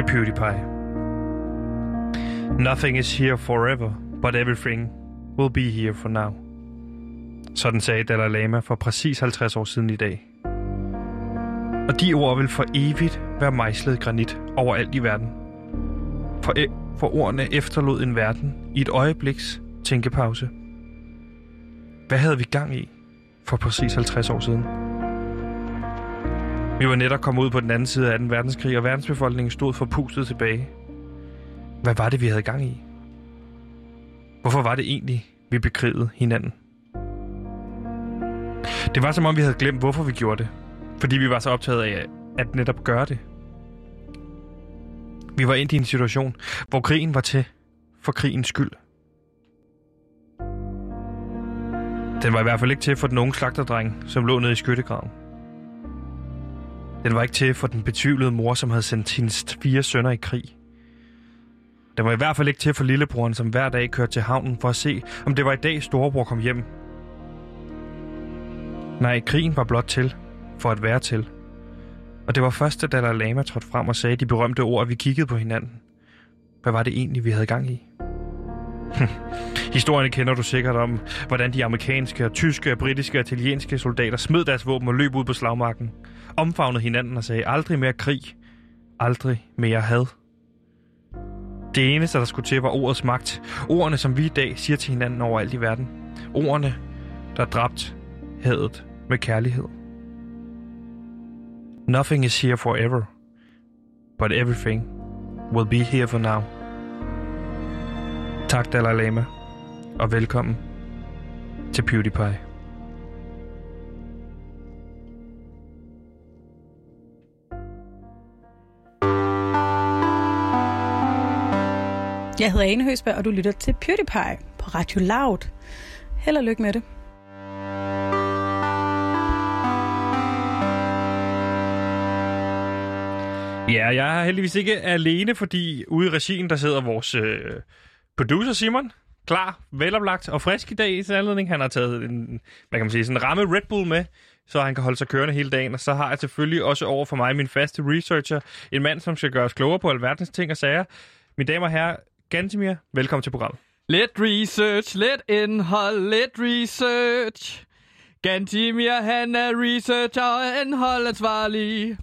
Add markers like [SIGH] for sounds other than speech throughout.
Til PewDiePie. Nothing is here forever, but everything will be here for now. Sådan sagde Dalai Lama for præcis 50 år siden i dag. Og de ord vil for evigt være mejslet granit overalt i verden. For, e- for ordene efterlod en verden i et øjebliks tænkepause. Hvad havde vi gang i for præcis 50 år siden? Vi var netop kommet ud på den anden side af den verdenskrig, og verdensbefolkningen stod forpustet tilbage. Hvad var det, vi havde gang i? Hvorfor var det egentlig, vi bekrigede hinanden? Det var som om, vi havde glemt, hvorfor vi gjorde det. Fordi vi var så optaget af at netop gøre det. Vi var ind i en situation, hvor krigen var til for krigens skyld. Den var i hvert fald ikke til for den unge slagterdreng, som lå nede i skyttegraven. Den var ikke til for den betvivlede mor, som havde sendt hendes fire sønner i krig. Den var i hvert fald ikke til for lillebroren, som hver dag kørte til havnen for at se, om det var i dag storebror kom hjem. Nej, krigen var blot til for at være til. Og det var først, da Dalai Lama trådte frem og sagde de berømte ord, at vi kiggede på hinanden. Hvad var det egentlig, vi havde gang i? [LAUGHS] Historierne kender du sikkert om, hvordan de amerikanske, og tyske, og britiske og italienske soldater smed deres våben og løb ud på slagmarken. Omfavnede hinanden og sagde, aldrig mere krig, aldrig mere had. Det eneste, der skulle til, var ordets magt. Ordene, som vi i dag siger til hinanden overalt i verden. Ordene, der dræbt hadet med kærlighed. Nothing is here forever, but everything will be here for now. Tak Dalai Lama, og velkommen til PewDiePie. Jeg hedder Ane Høsberg, og du lytter til PewDiePie på Radio Loud. Held og lykke med det. Ja, jeg er heldigvis ikke alene, fordi ude i regien, der sidder vores øh, producer Simon, klar, veloplagt og frisk i dag i sin anledning. Han har taget en, hvad kan man sige, sådan en ramme Red Bull med, så han kan holde sig kørende hele dagen. Og så har jeg selvfølgelig også over for mig min faste researcher, en mand, som skal gøre os klogere på alverdens ting og sager. Mine damer og herrer, Gantimir, velkommen til programmet. Lidt research, lidt indhold, lidt research. Gantimir, han er researcher og indholdansvarlig.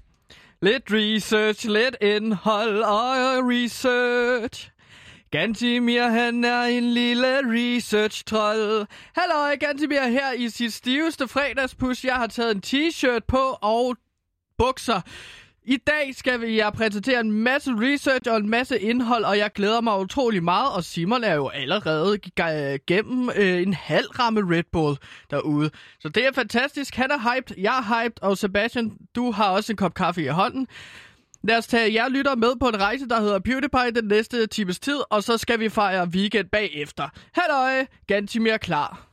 Lidt research, lidt indhold og research. Gantimir, han er en lille research-trold. Hallo, Gantimir her i sit stiveste fredagspus. Jeg har taget en t-shirt på og bukser. I dag skal vi jeg præsentere en masse research og en masse indhold, og jeg glæder mig utrolig meget. Og Simon er jo allerede gennem øh, en halv ramme Red Bull derude. Så det er fantastisk. Han er hyped, jeg er hyped, og Sebastian, du har også en kop kaffe i hånden. Lad os tage jer lytter med på en rejse, der hedder PewDiePie den næste times tid, og så skal vi fejre weekend bagefter. Halløj, Gantimir klar.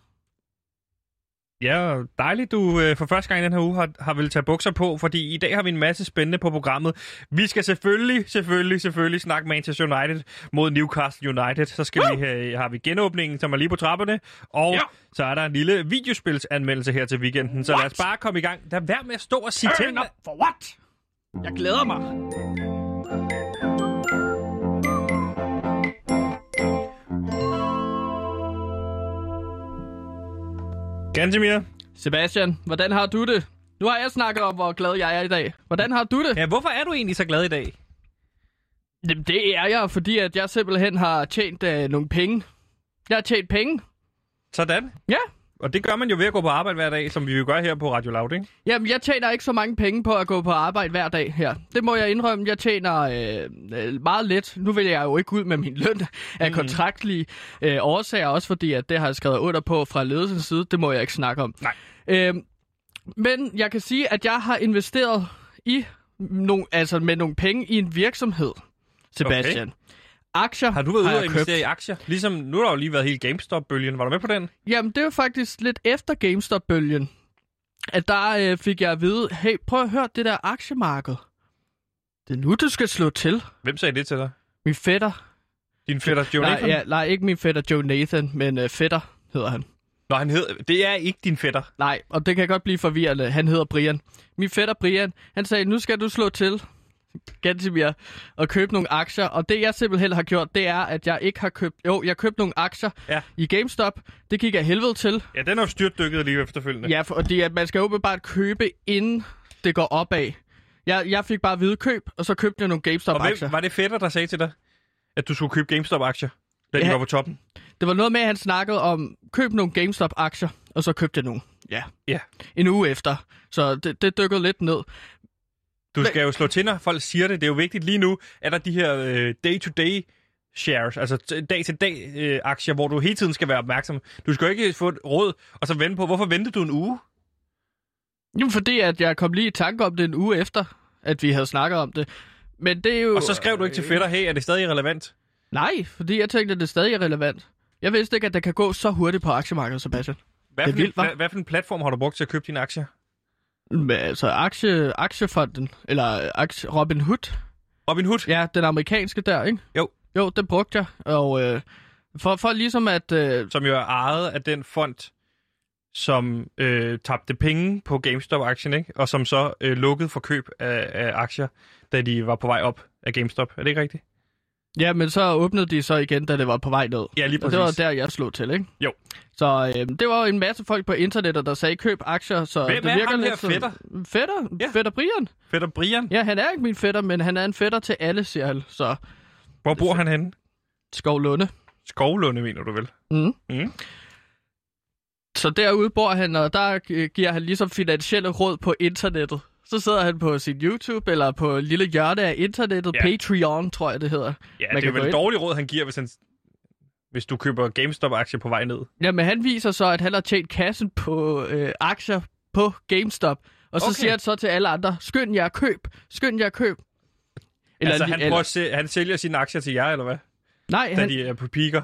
Ja, dejligt, du øh, for første gang i den her uge har, har vel tage bukser på, fordi i dag har vi en masse spændende på programmet. Vi skal selvfølgelig, selvfølgelig, selvfølgelig snakke Manchester United mod Newcastle United. Så skal uh! vi have, har vi genåbningen, som er lige på trapperne. Og ja. så er der en lille videospilsanmeldelse her til weekenden. Så what? lad os bare komme i gang. Der er værd med at stå og sige Turn ting. up for what? Jeg glæder mig. Gantemir, Sebastian, hvordan har du det? Nu har jeg snakket om, hvor glad jeg er i dag. Hvordan har du det? ja, hvorfor er du egentlig så glad i dag? Jamen, det er jeg, fordi at jeg simpelthen har tjent øh, nogle penge. Jeg har tjent penge. Sådan. Ja. Og det gør man jo ved at gå på arbejde hver dag, som vi jo gør her på Radio Loud, ikke? Jamen, jeg tjener ikke så mange penge på at gå på arbejde hver dag her. Det må jeg indrømme. Jeg tjener øh, meget let. Nu vil jeg jo ikke ud med min løn af Mm. kontraktlige øh, årsager, også fordi at det har jeg skrevet under på fra ledelsens side. Det må jeg ikke snakke om. Nej. Øh, men jeg kan sige, at jeg har investeret i nogle, altså med nogle penge i en virksomhed, Sebastian. Okay. Aktier Har du været ude og investere i aktier? Ligesom, nu har der jo lige været hele GameStop-bølgen. Var du med på den? Jamen, det var faktisk lidt efter GameStop-bølgen, at der øh, fik jeg at vide, hey, prøv at høre det der aktiemarked. Det er nu, du skal slå til. Hvem sagde det til dig? Min fætter. Din fætter Joe Nej, Nathan? ja, nej, ikke min fætter Joe Nathan, men øh, fætter hedder han. Nå, han hed... Det er ikke din fætter. Nej, og det kan godt blive forvirrende. Han hedder Brian. Min fætter Brian, han sagde, nu skal du slå til. Gantimir at købe nogle aktier, og det jeg simpelthen har gjort, det er, at jeg ikke har købt... Jo, jeg købte nogle aktier Ja. i GameStop. Det gik af helvede til. Ja, den er jo styrtdykket lige efterfølgende. Ja, fordi at man skal jo bare købe, inden det går opad. Jeg, jeg fik bare hvide køb, og så købte jeg nogle Og GameStop-aktier. hvem, var det fætter, der sagde til dig, at du skulle købe GameStop-aktier, da de Ja. var på toppen? Det var noget med, at han snakkede om, køb nogle GameStop-aktier, og så købte jeg nogle. Ja. Ja. En uge efter. Så det, det dykkede lidt ned. Du skal jo slå til, når folk siger det. Det er jo vigtigt lige nu, at der de her øh, day-to-day shares, altså dag-til-dag øh, aktier, hvor du hele tiden skal være opmærksom. Du skal jo ikke få et råd, og så vente på, hvorfor ventede du en uge? Jamen fordi, at jeg kom lige i tanke om det en uge efter, at vi havde snakket om det. Men det er jo... Og så skrev du ikke til fætter, hey, er det stadig relevant? Nej, fordi jeg tænkte, at det stadig er relevant. Jeg vidste ikke, at det kan gå så hurtigt på aktiemarkedet, Sebastian. Hvad, Det er for, en, vildt, hva'? hvad, hvad for en platform har du brugt til at købe dine aktier? Altså, aktie, aktiefonden, eller aktie, Robin Hood, Robin Hood? ja, den amerikanske der, ikke? Jo. Jo, den brugte jeg, og øh, for, for ligesom at... Øh, som jo er ejet af den fond, som øh, tabte penge på GameStop-aktien, ikke? og som så øh, lukkede for køb af, af aktier, da de var på vej op af GameStop. Er det ikke rigtigt? Ja, men så åbnede de så igen, da det var på vej ned. Ja, lige Og det var der, jeg slog til, ikke? Jo. Så øh, det var jo en masse folk på internettet, der sagde, køb aktier, så Hvem det er virker ham lidt her, som- fætter? Fætter? Ja. Fætter Brian? Fætter Brian? Ja, han er ikke min fætter, men han er en fætter til alle, siger han. Så Hvor bor han henne? Skov Lunde. Skovlunde, mener du vel? Mm. Mm. Så derude bor han, og der giver han ligesom finansielle råd på internettet. Så sidder han på sin YouTube, eller på et lille hjørne af internettet. Ja. Patreon, tror jeg, det hedder. Ja, Man det er vel et dårligt råd, han giver, hvis, han, hvis du køber GameStop-aktier på vej ned. Jamen, han viser så, at han har tjent kassen på øh, aktier på GameStop. Og så Okay. siger han så til alle andre, skynd jer køb, skynd jer køb. Eller, altså, han, prøver at se, han sælger sine aktier til jer, eller hvad? nej, Da han, de er på piker.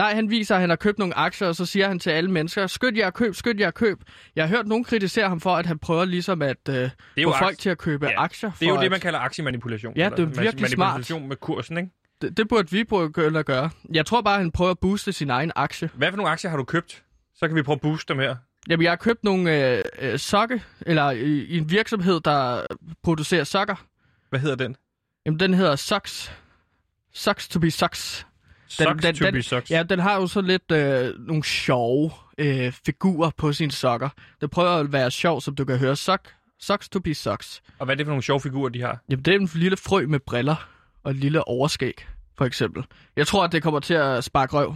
Nej, han viser, at han har købt nogle aktier, og så siger han til alle mennesker, skynd jer at køb, skynd jer at køb. Jeg har hørt nogen kritisere ham for, at han prøver ligesom at øh, Det er få folk akt- til at købe Ja, aktier. det er jo for det, at- man kalder aktiemanipulation. Ja, det er virkelig smart. Manipulation med kursen, ikke? Det, det burde vi begynde at gøre. Jeg tror bare, han prøver at booste sin egen aktie. Hvad for nogle aktier har du købt? Så kan vi prøve at booste dem her. Jamen, jeg har købt nogle øh, øh, sokke, eller i, i en virksomhed, der producerer sokker. Hvad hedder den? Jamen, den hedder Socks. Socks to be Socks. Den- den- den-. Ja, den har jo så lidt øh, nogle sjove øh, figurer på sine sokker. Det prøver at være sjov, som du kan høre. Sock, socks to be Socks. Og hvad er det for nogle sjove figurer, de har? Jamen, det er en lille frø med briller og et lille overskæg, for eksempel. Jeg tror, at det kommer til at sparke røv.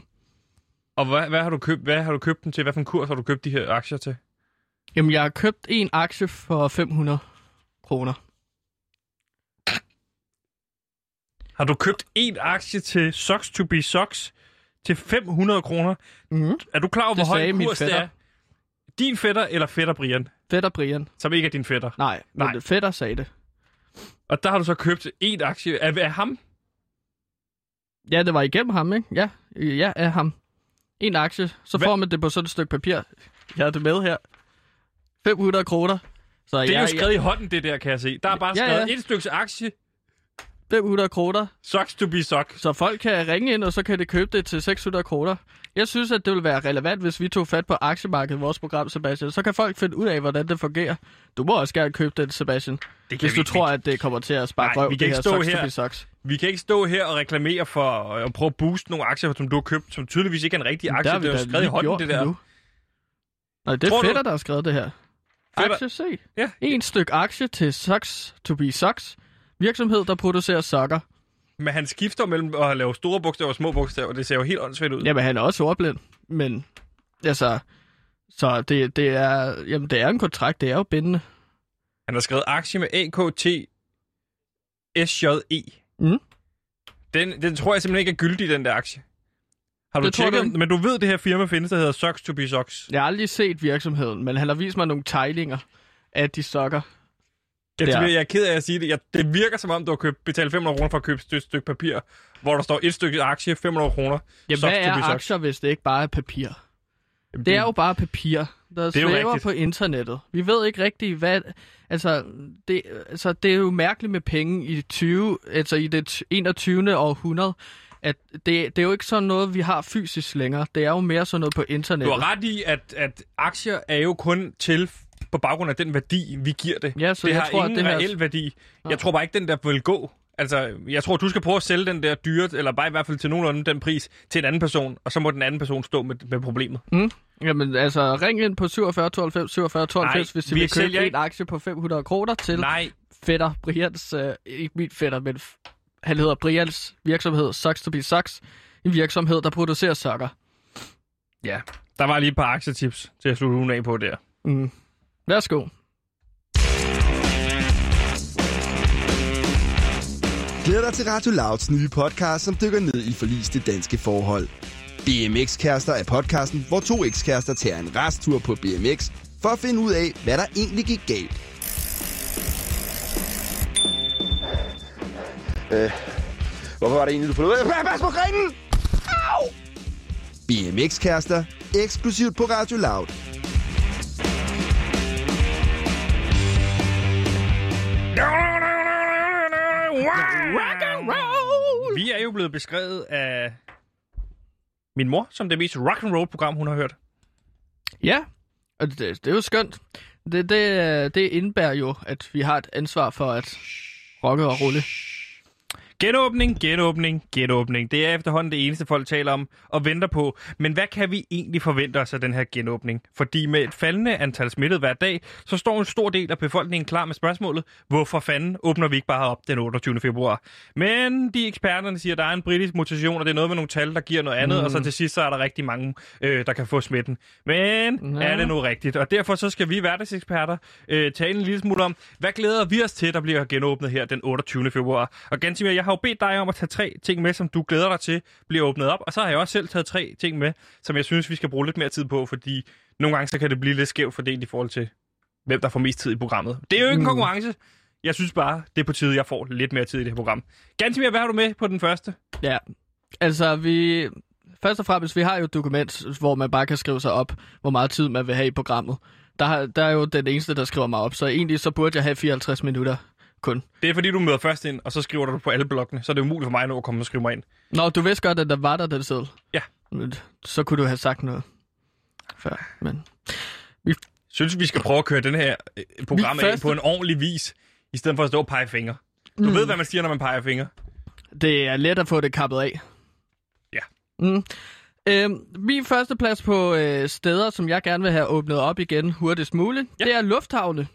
Og hvad, hvad, har du købt, hvad har du købt dem til? Hvad for en kurs har du købt de her aktier til? Jamen, jeg har købt en aktie for 500 kroner. Har du købt en aktie til Socks to be Socks til 500 kroner? Mm-hmm. Er du klar over, hvor høj kurs det er? Din fætter eller fætter Brian? Fætter Brian. Som ikke er din fætter. Nej, men Nej. fætter sagde det. Og der har du så købt en aktie af, af ham. Ja, det var igennem ham, ikke? Ja, ja, af ham. En aktie. Så Hvad- får man det på sådan et stykke papir. Jeg har det med her. 500 kroner. Så Det er ja, jo skrevet i hånden, det der, kan jeg se. Der er bare Ja, skrevet ja. et stykke aktie, 500 kroner. Socks to be Sock. Så folk kan ringe ind, og så kan de købe det til 600 kroner. Jeg synes, at det ville være relevant, hvis vi tog fat på aktiemarkedet i vores program, Sebastian. Så kan folk finde ud af, hvordan det fungerer. Du må også gerne købe den, Sebastian. Det Hvis du tror, at det kommer til at sparke Nej, røv, vi kan det ikke her stå socks her. to be socks. Vi kan ikke stå her og reklamere for at prøve at booste nogle aktier, som du har købt, som tydeligvis ikke er en rigtig aktie. vi Det er jo skrevet i hånden, det der. Nu. Nej, det er du- fætter, der har skrevet det her. Aktie C. Ja. En stykke aktie til Socks to be Socks. Virksomhed, der producerer sokker. Men han skifter mellem at lave store bogstaver og små bogstaver. Det ser jo helt åndssvagt ud. Jamen, han er også ordblind. Men, altså... Så det, det, er, jamen, det er en kontrakt. Det er jo bindende. Han har skrevet aktie med AKT SJE. Mm. Den, den tror jeg simpelthen ikke er gyldig, den der aktie. Har du Det tjekket? du- Men du ved, det her firma findes, der hedder Socks to be Socks. Jeg har aldrig set virksomheden, men han har vist mig nogle tegninger af de sokker. Jeg, Der. ja. jeg er ked af at sige det. Jeg, det virker som om, du har købt, betalt 500 kroner for at købe et stykke, papir, hvor der står et stykke aktie, 500 kroner. Jamen, Socks hvad er aktier, hvis det ikke bare er papir? Jamen, Det er jo bare papir, der Det er svæver på internettet. Vi ved ikke rigtigt, hvad... Altså det, altså, det er jo mærkeligt med penge i, 20, altså i det 21. århundrede, at det, det er jo ikke sådan noget, vi har fysisk længere. Det er jo mere sådan noget på Du internettet. har ret i, at, at aktier er jo kun til på baggrund af den værdi, vi giver det. Ja, så det jeg har tror, ingen det her- reel værdi. Nå. Jeg tror bare ikke, den der vil gå. Altså, jeg tror, du skal prøve at sælge den der dyre, eller bare i hvert fald til nogenlunde den pris, til en anden person, og så må den anden person stå med, med problemet. Mm. Jamen, altså, ring ind på 47 92 47 92, Nej, hvis I vi vil købe sælger en aktie på 500 kroner til Nej, fætter Brians, øh, ikke min fætter, men han hedder Brians virksomhed, Socks to be Socks, en virksomhed, der producerer sokker. ja. Der var lige et par aktietips til at slutte ugen af på der. Mm. Værsgo. Glæd dig til Radio Louds nye podcast, som dykker ned i forliste danske forhold. BMX-kærester er podcasten, hvor to ekskærester tager en resttur på BMX for at finde ud af, hvad der egentlig gik galt. Øh, hvorfor var det egentlig, du forlod? Pas på grenen! Au! BMX-kærester, eksklusivt på Radio Loud. Rock and roll! Vi er jo blevet beskrevet af min mor som det mest rock and roll program hun har hørt. Ja, og det, det er jo skønt. Det, det, det indebærer jo, at vi har et ansvar for at rocke og rulle. Genåbning, genåbning, genåbning. Det er efterhånden det eneste, folk taler om og venter på. Men hvad kan vi egentlig forvente os af den her genåbning? Fordi med et faldende antal smittede hver dag, så står en stor del af befolkningen klar med spørgsmålet, hvorfor fanden åbner vi ikke bare op den 28. februar? Men de eksperterne siger, at der er en britisk mutation, og det er noget med nogle tal, der giver noget andet, mm. og så til sidst så er der rigtig mange, øh, der kan få smitten. Men Ja. er det nu rigtigt? Og derfor så skal vi hverdagseksperter øh, tale en lille smule om, hvad glæder vi os til, der bliver genåbnet her den 28. februar? Og Gansimir, jeg har jo bedt dig om at tage tre ting med, som du glæder dig til bliver åbnet op, og så har jeg også selv taget tre ting med, som jeg synes, vi skal bruge lidt mere tid på, fordi nogle gange så kan det blive lidt skævt fordelt i forhold til, hvem der får mest tid i programmet. Det er jo ikke en Mm. konkurrence. Jeg synes bare, det er på tide, jeg får lidt mere tid i det her program. Gansimir, hvad har du med på den første? Ja, altså vi... Først og fremmest, vi har jo et dokument, hvor man bare kan skrive sig op, hvor meget tid man vil have i programmet. Der, har, der er jo den eneste, der skriver mig op, så egentlig så burde jeg have 54 minutter kun. Det er fordi, du møder først ind, og så skriver du på alle blokkene, så er det umuligt for mig nu at komme og skrive mig ind. Nå, du vidste godt, at der var der den seddel. Ja. Så kunne du have sagt noget før, men... Synes, vi skal prøve at køre den her øh, program første- på en ordentlig vis, i stedet for at stå og pege fingre. Du Mm. ved, hvad man siger, når man peger fingre. Det er let at få det kappet af. Ja. Mm. Øhm, min første plads på øh, steder, som jeg gerne vil have åbnet op igen hurtigst muligt, ja. det er lufthavne.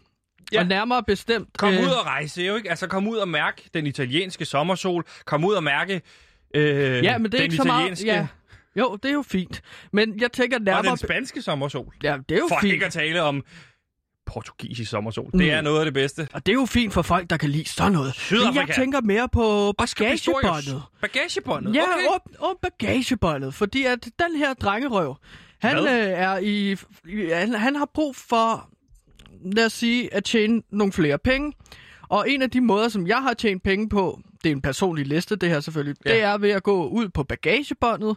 Ja. Og nærmere bestemt... Kom ud og rejse, jo ikke? Altså, kom ud og mærke den italienske sommersol. Kom ud og mærke øh, Ja, men det er den ikke så meget... Ja. Jo, det er jo fint. Men jeg tænker og nærmere... den spanske sommersol. Ja, det er jo For fint. ikke at tale om portugisisk sommersol. Det Mm. er noget af det bedste. Og det er jo fint for folk, der kan lide sådan noget. Men Sydafrika. jeg tænker mere på bagagebåndet. Bagagebåndet? Ja, okay. om, om bagagebåndet. Fordi at den her drengerøv, han øh, Hvad? er i... i han, han har brug for, lad os sige, at tjene nogle flere penge. Og en af de måder, som jeg har tjent penge på, det er en personlig liste, det her selvfølgelig, Ja. det er ved at gå ud på bagagebåndet,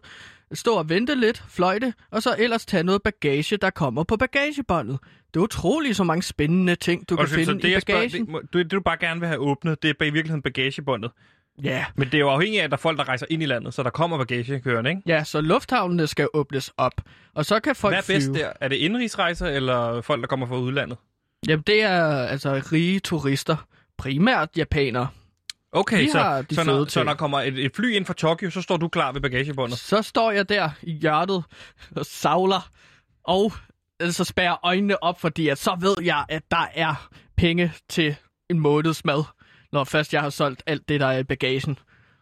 stå og vente lidt, fløjte, og så ellers tage noget bagage, der kommer på bagagebåndet. Det er utroligt så mange spændende ting, du Og kan så, finde så det, i jeg spørger, bagagen. det, det, du bare gerne vil have åbnet, det er i virkeligheden bagagebåndet. Ja. Men det er jo afhængigt af, at der er folk, der rejser ind i landet, så der kommer bagage kørende, ikke? ja, så lufthavnene skal åbnes op, og så kan folk Hvad er bedst flyve. der? Er det indrigsrejser, eller folk, der kommer fra udlandet? Jamen, det er altså rige turister. Primært japanere. Okay, Vi så, så, når, så når kommer et, et fly ind fra Tokyo, så står du klar ved bagagebåndet. Så står jeg der i hjertet og savler, og så spærrer øjnene op, fordi at så ved jeg, at der er penge til en måneds mad, når først jeg har solgt alt det, der er i bagagen.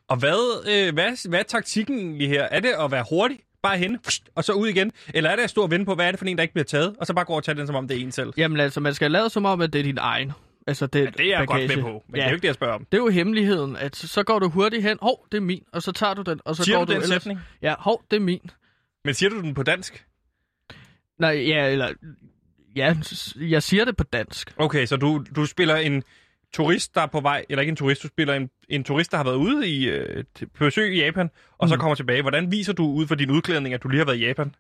Og hvad, øh, hvad, hvad er taktikken egentlig her? Er det at være hurtig, bare hen, og så ud igen? Eller er det at stå og vente på, hvad er det for en, der ikke bliver taget, og så bare gå og tage den, som om det er en selv? Jamen altså, man skal lade som om, at det er din egen. Altså, det, Ja, det er jeg bagage. godt med på, men ja. det er jo ikke det, jeg spørger om. Det er jo hemmeligheden, at så går du hurtigt hen, hov, det er min, og så tager du den, og så Siger går du den ellers... sætning? Ja, hov, det er min. Men siger du den på dansk? Nej, ja, eller... Ja, jeg siger det på dansk. Okay, så du, du spiller en turist, der er på vej, eller ikke en turist, du spiller en, en turist, der har været ude i, øh, på besøg i Japan, og så Mm. kommer tilbage. Hvordan viser du ud for din udklædning, at du lige har været i Japan?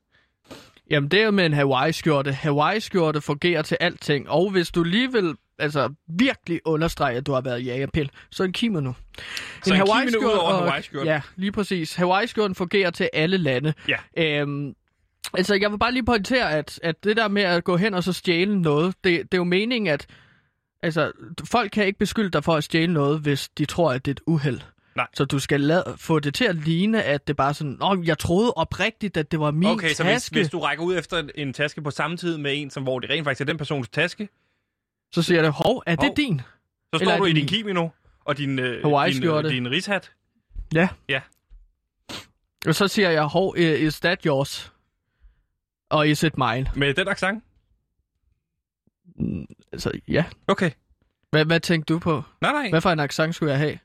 Jamen, det er med en Hawaii-skjorte. Hawaii-skjorte fungerer til alting. Og hvis du lige vil altså, virkelig understrege, at du har været i Japan, så en kimono. Så en kimono ud over en Hawaii-skjorte? Ja, lige præcis. Hawaii-skjorten fungerer til alle lande. Ja. Øhm, Altså, jeg vil bare lige pointere, at, at det der med at gå hen og så stjæle noget, det, det er jo meningen, at altså, folk kan ikke beskylde dig for at stjæle noget, hvis de tror, at det er et uheld. Nej. Så du skal lade, få det til at ligne, at det bare sådan, Åh, jeg troede oprigtigt, at det var min Okay, så hvis, taske. hvis du rækker ud efter en, taske på samme tid med en, som hvor det rent faktisk er den persons taske, Så siger jeg, hov, er det Hov. din? så Eller står er du i det din min? kimono og din, øh, din, øh, din rishat. Ja. Ja. Og så siger jeg, hov, eh, is that yours? Og is it mine? Med den accent? Altså, ja. Okay. Hvad, hvad tænkte du på? Nej, nej. Hvad for en accent skulle jeg have?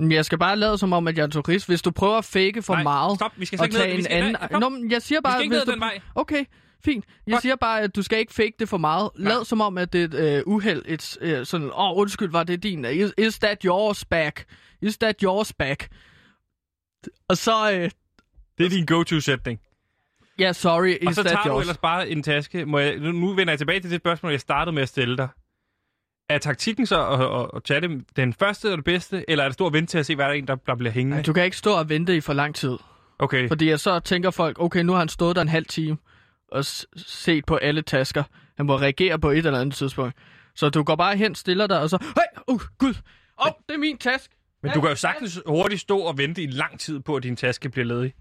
Men Jeg skal bare lade som om, at jeg er turist. Hvis du prøver at fake for nej, meget Stop, vi skal og ikke ned. tage Vi en skal, anden... Nå, men jeg siger vi bare, skal ikke hvis ned du... den vej. Okay, fint. Jeg Godt. siger bare, at du skal ikke fake det for meget. Nej. Lad som om, at det er et øh, uheld. Et, øh, sådan, åh, oh, undskyld, var det din? Is, is that yours back? Is that yours back? Og så, øh, Det er din go-to-sætning. Ja, yeah, sorry, Og så tager du ellers bare en taske. Må jeg, nu- vender jeg tilbage til det spørgsmål, jeg startede med at stille dig. Er taktikken så at, at, at tage det, den første og det bedste, eller er det stor vent til at se, hvad der er en, der, der bliver hængende? Du kan ikke stå og vente i for lang tid. Okay. Fordi jeg så tænker folk, okay, nu har han stået der en halv time og set på alle tasker. Han må reagere på et eller andet tidspunkt. Så du går bare hen, stiller dig, og så, hey, uh, gud, åh, oh, det er min taske. Men du kan jo sagtens hurtigt stå og vente i lang tid på, at din taske bliver ledig.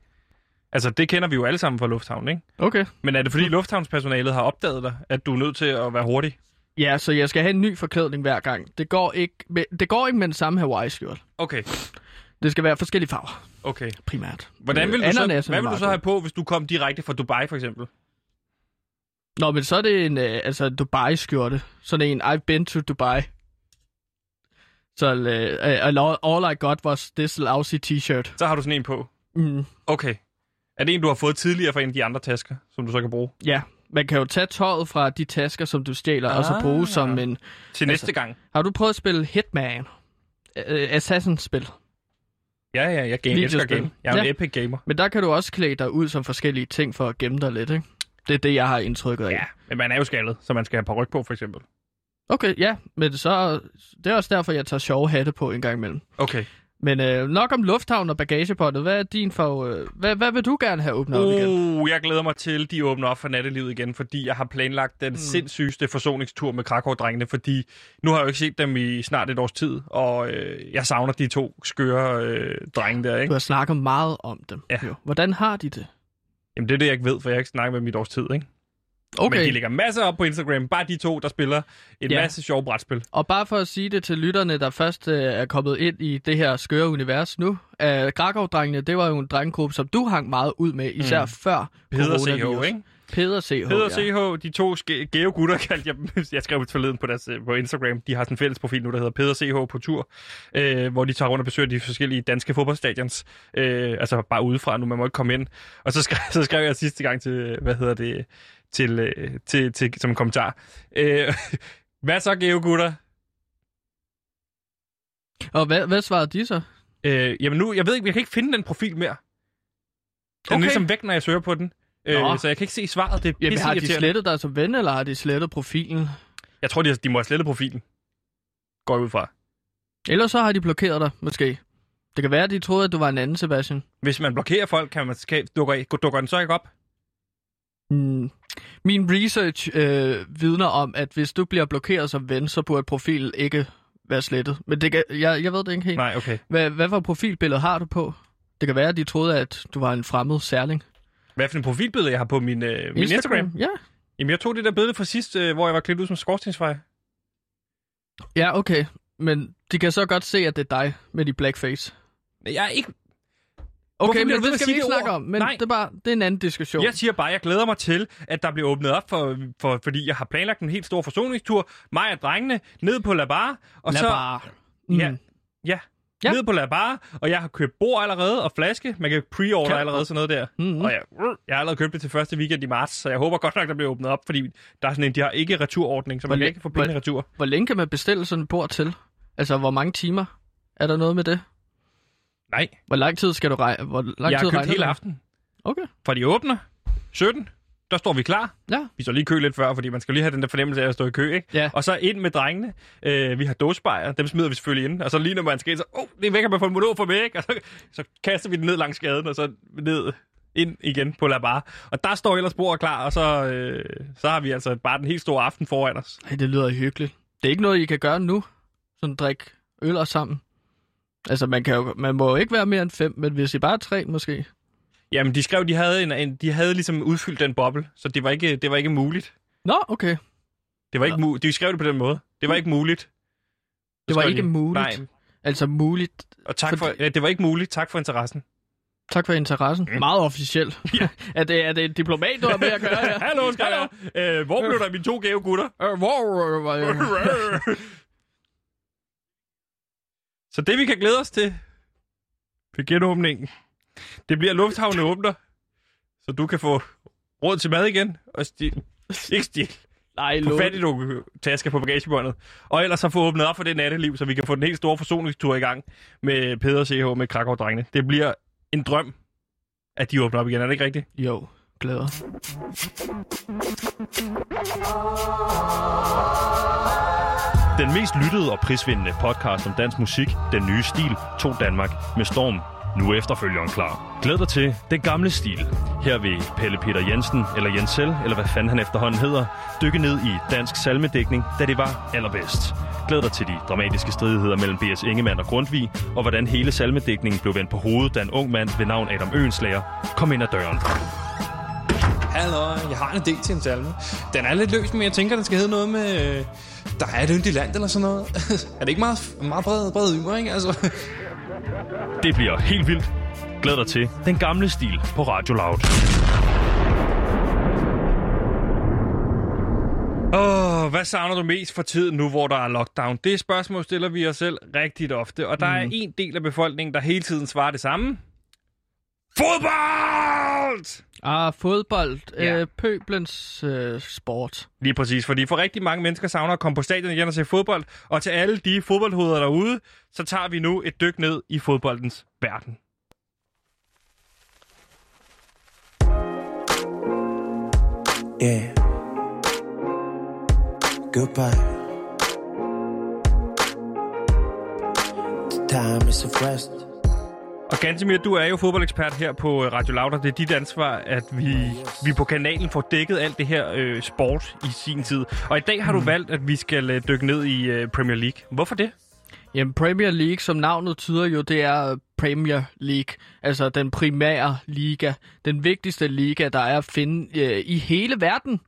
Altså, det kender vi jo alle sammen fra Lufthavn, ikke? Okay. Men er det fordi lufthavnspersonalet har opdaget dig, at du er nødt til at være hurtig? Ja, så jeg skal have en ny forklædning hver gang. Det går ikke med, det går ikke med den samme Hawaii-skjort. Okay, Det skal være forskellige farver, okay. primært. Hvordan vil du, Øh, så, hvad vil du så have på, hvis du kom direkte fra Dubai, for eksempel? Nå, men så er det en øh, altså Dubai-skjorte. Sådan en, I've been to Dubai. Så øh, all, all I got was this lousy t-shirt. Så har du sådan en på. Mm. Okay. Er det en, du har fået tidligere fra en af de andre tasker, som du så kan bruge? Ja, man kan jo tage tøjet fra de tasker, som du stjæler, ah. og så Ah. bruge som en... Til næste gang. Har du prøvet at spille Hitman? Uh, Assassin-spil. Ja, ja, jeg game, elsker game. Jeg er en Ja. epic gamer. Men der kan du også klæde dig ud som forskellige ting for at gemme dig lidt, ikke? Det er det, jeg har indtrykket af. Ja, men man er jo skaldet, så man skal have ryg på, for eksempel. Okay, ja, men så... Det er også derfor, jeg tager sjove hatte på en gang imellem. Okay. Men øh, nok om lufthavn og bagagebåndet. Hvad er din for... Øh, hvad, hvad vil du gerne have åbnet op igen? Uh, jeg glæder mig til, de åbner op for nattelivet igen, fordi jeg har planlagt den mm. sindssygeste forsoningstur med Krakow-drengene, fordi nu har jeg jo ikke set dem i snart et års tid, og øh, jeg savner de to skøre øh, drenge der, Du ikke? har snakket meget om dem. Ja. Jo. Hvordan har de det? Jamen, det er det, jeg ikke ved, for jeg har ikke snakket med dem i et års tid, ikke? Okay. Men de lægger masser op på Instagram, bare de to, der spiller en Ja. masse sjove brætspil. Og bare for at sige det til lytterne, der først øh, er kommet ind i det her skøre univers nu. Øh, Krakow-drengene, det var jo en drengegruppe, som du hang meget ud med, især mm. før Peder. CH, ikke? Peder CH, Peder ja. CH, de to ske- geogutter [LAUGHS] kaldte jeg. Jeg skrev forleden på, deres, øh, på Instagram. De har sådan en fælles profil nu, der hedder Peder CH på tur, øh, hvor de tager rundt og besøger de forskellige danske fodboldstadions. Øh, altså bare udefra nu, man må ikke komme ind. Og så skrev, [LAUGHS] så skrev jeg sidste gang til, hvad hedder det, til, øh, til, til, som en kommentar. Øh, [LAUGHS] hvad så, geogutter? Og hvad, hvad svarede de så? Øh, jamen nu, jeg ved ikke, jeg kan ikke finde den profil mere. Den okay. er ligesom væk, når jeg søger på den. Øh, Nå. så jeg kan ikke se svaret. Det er Jamen, har de slettet dig som ven, eller har de slettet profilen? Jeg tror, de, de må have slettet profilen. Går jeg ud fra. Ellers så har de blokeret dig, måske. Det kan være, at de troede, at du var en anden Sebastian. Hvis man blokerer folk, kan man, dukker, dukker den så ikke op? Mm. Min research øh, vidner om, at hvis du bliver blokeret som ven, så burde profilen ikke være slettet. Men det kan, jeg, jeg ved det ikke helt. Nej, okay. Hvad, hvad for profilbillede har du på? Det kan være, at de troede, at du var en fremmed særling. Hvad for en profilbillede jeg har på min, øh, min Instagram? Instagram? Ja. Jamen, jeg tog det der billede fra sidst, øh, hvor jeg var klædt ud som skorstensfejr. Ja, okay. Men de kan så godt se, at det er dig med de blackface. Jeg er ikke... Okay, men det at skal vi ikke det snakke om. Men Nej. det er, bare, det er en anden diskussion. Jeg siger bare, jeg glæder mig til, at der bliver åbnet op, for, for, fordi jeg har planlagt en helt stor forsoningstur. Mig og drengene ned på La Bar. Og Lad så, bare. Mm. Ja, ja. Ja. Ned på La Bar, og jeg har købt bord allerede og flaske. Man kan pre-order Kan- allerede sådan noget der. Mhm. Og jeg, jeg har allerede købt det til første weekend i marts, så jeg håber godt nok, der bliver åbnet op, fordi der er sådan en, de har ikke returordning, så man Hvor kan læ- ikke få penge retur. Hvor længe kan man bestille sådan et bord til? Altså, hvor mange timer? Er der noget med det? Nej, Hvor lang tid skal du regne? Hvor lang jeg har tid købt regner hele aften. Okay. Fra de åbner, 17, der står vi klar. Ja. Vi står lige i kø lidt før, fordi man skal lige have den der fornemmelse af at stå i kø, ikke? Ja. Og så ind med drengene. Øh, vi har dåsebajer, dem smider vi selvfølgelig ind. Og så lige når man skal ind, så, åh, oh, det er væk, at man får en monod for mig, ikke? Og så, så kaster vi den ned langs gaden, og så ned ind igen på La Bar. Og der står ellers bordet klar, og så, øh, så har vi altså bare den helt store aften foran os. Ej, det lyder hyggeligt. Det er ikke noget, I kan gøre nu. Sådan drik øl og sammen. Altså, man, kan jo, man må jo ikke være mere end fem, men hvis I bare er tre, måske. Jamen, de skrev, de havde, en, en, de havde ligesom udfyldt den boble, så det var ikke, det var ikke muligt. Nå, okay. Det var ikke mu- de skrev det på den måde. Det var ikke muligt. Så Det var ikke de, muligt. Nej, Altså muligt. og tak for, Fordi- ja, det var ikke muligt. Tak for interessen. Tak for interessen. Mm. Meget officielt. [LAUGHS] er, det, er det en diplomat, du har med at gøre her? [LAUGHS] Hallo, skal jeg? Øh, hvor blev der mine to gave gutter? Øh, hvor... øh, [LAUGHS] Så det, vi kan glæde os til ved genåbningen, det bliver lufthavne åbner, så du kan få råd til mad igen, og stil, ikke stil, Nej, få fat i nogle tasker på bagagebåndet, og ellers så få åbnet op for det natteliv, så vi kan få den helt store forsoningstur i gang med Peder CH med Krakow-drengene. Det bliver en drøm, at de åbner op igen, er det ikke rigtigt? Jo, glæder. Den mest lyttede og prisvindende podcast om dansk musik, Den Nye Stil, tog Danmark med storm. Nu er efterfølgeren klar. Glæd dig til Den Gamle Stil. Her vil Pelle Peter Jensen, eller Jensel, eller hvad fanden han efterhånden hedder, dykke ned i dansk salmedækning, da det var allerbedst. Glæd dig til de dramatiske stridigheder mellem B.S. Ingemann og Grundtvig, og hvordan hele salmedækningen blev vendt på hovedet, da en ung mand ved navn Adam Øenslager kom ind ad døren. Hallo, jeg har en idé til en salme. Den er lidt løs, men jeg tænker, den skal hedde noget med... øh, der er et yndigt land eller sådan noget. [LAUGHS] er det ikke meget, meget bred, bred ymer, ikke? Altså, Det bliver helt vildt. Glæd dig til Den Gamle Stil på Radio Loud. Åh, hvad savner du mest for tiden nu, hvor der er lockdown? Det spørgsmål stiller vi os selv rigtig ofte, og der mm. er en del af befolkningen, der hele tiden svarer det samme. Fodbold! Ah, fodbold. Ja. Øh, pøblens øh, sport. Lige præcis, fordi for rigtig mange mennesker savner at komme på stadion igen og se fodbold, og til alle de fodboldhoveder derude, så tager vi nu et dyk ned i fodboldens verden. Yeah. Goodbye. The time is of rest. Og Gantemir, du er jo fodboldekspert her på øh, Radio og det er dit ansvar, at vi, vi på kanalen får dækket alt det her øh, sport i sin tid. Og i dag har du valgt, at vi skal øh, dykke ned i øh, Premier League. Hvorfor det? Jamen, Premier League, som navnet tyder jo, det er Premier League. Altså den primære liga. Den vigtigste liga, der er at finde øh, i hele verden.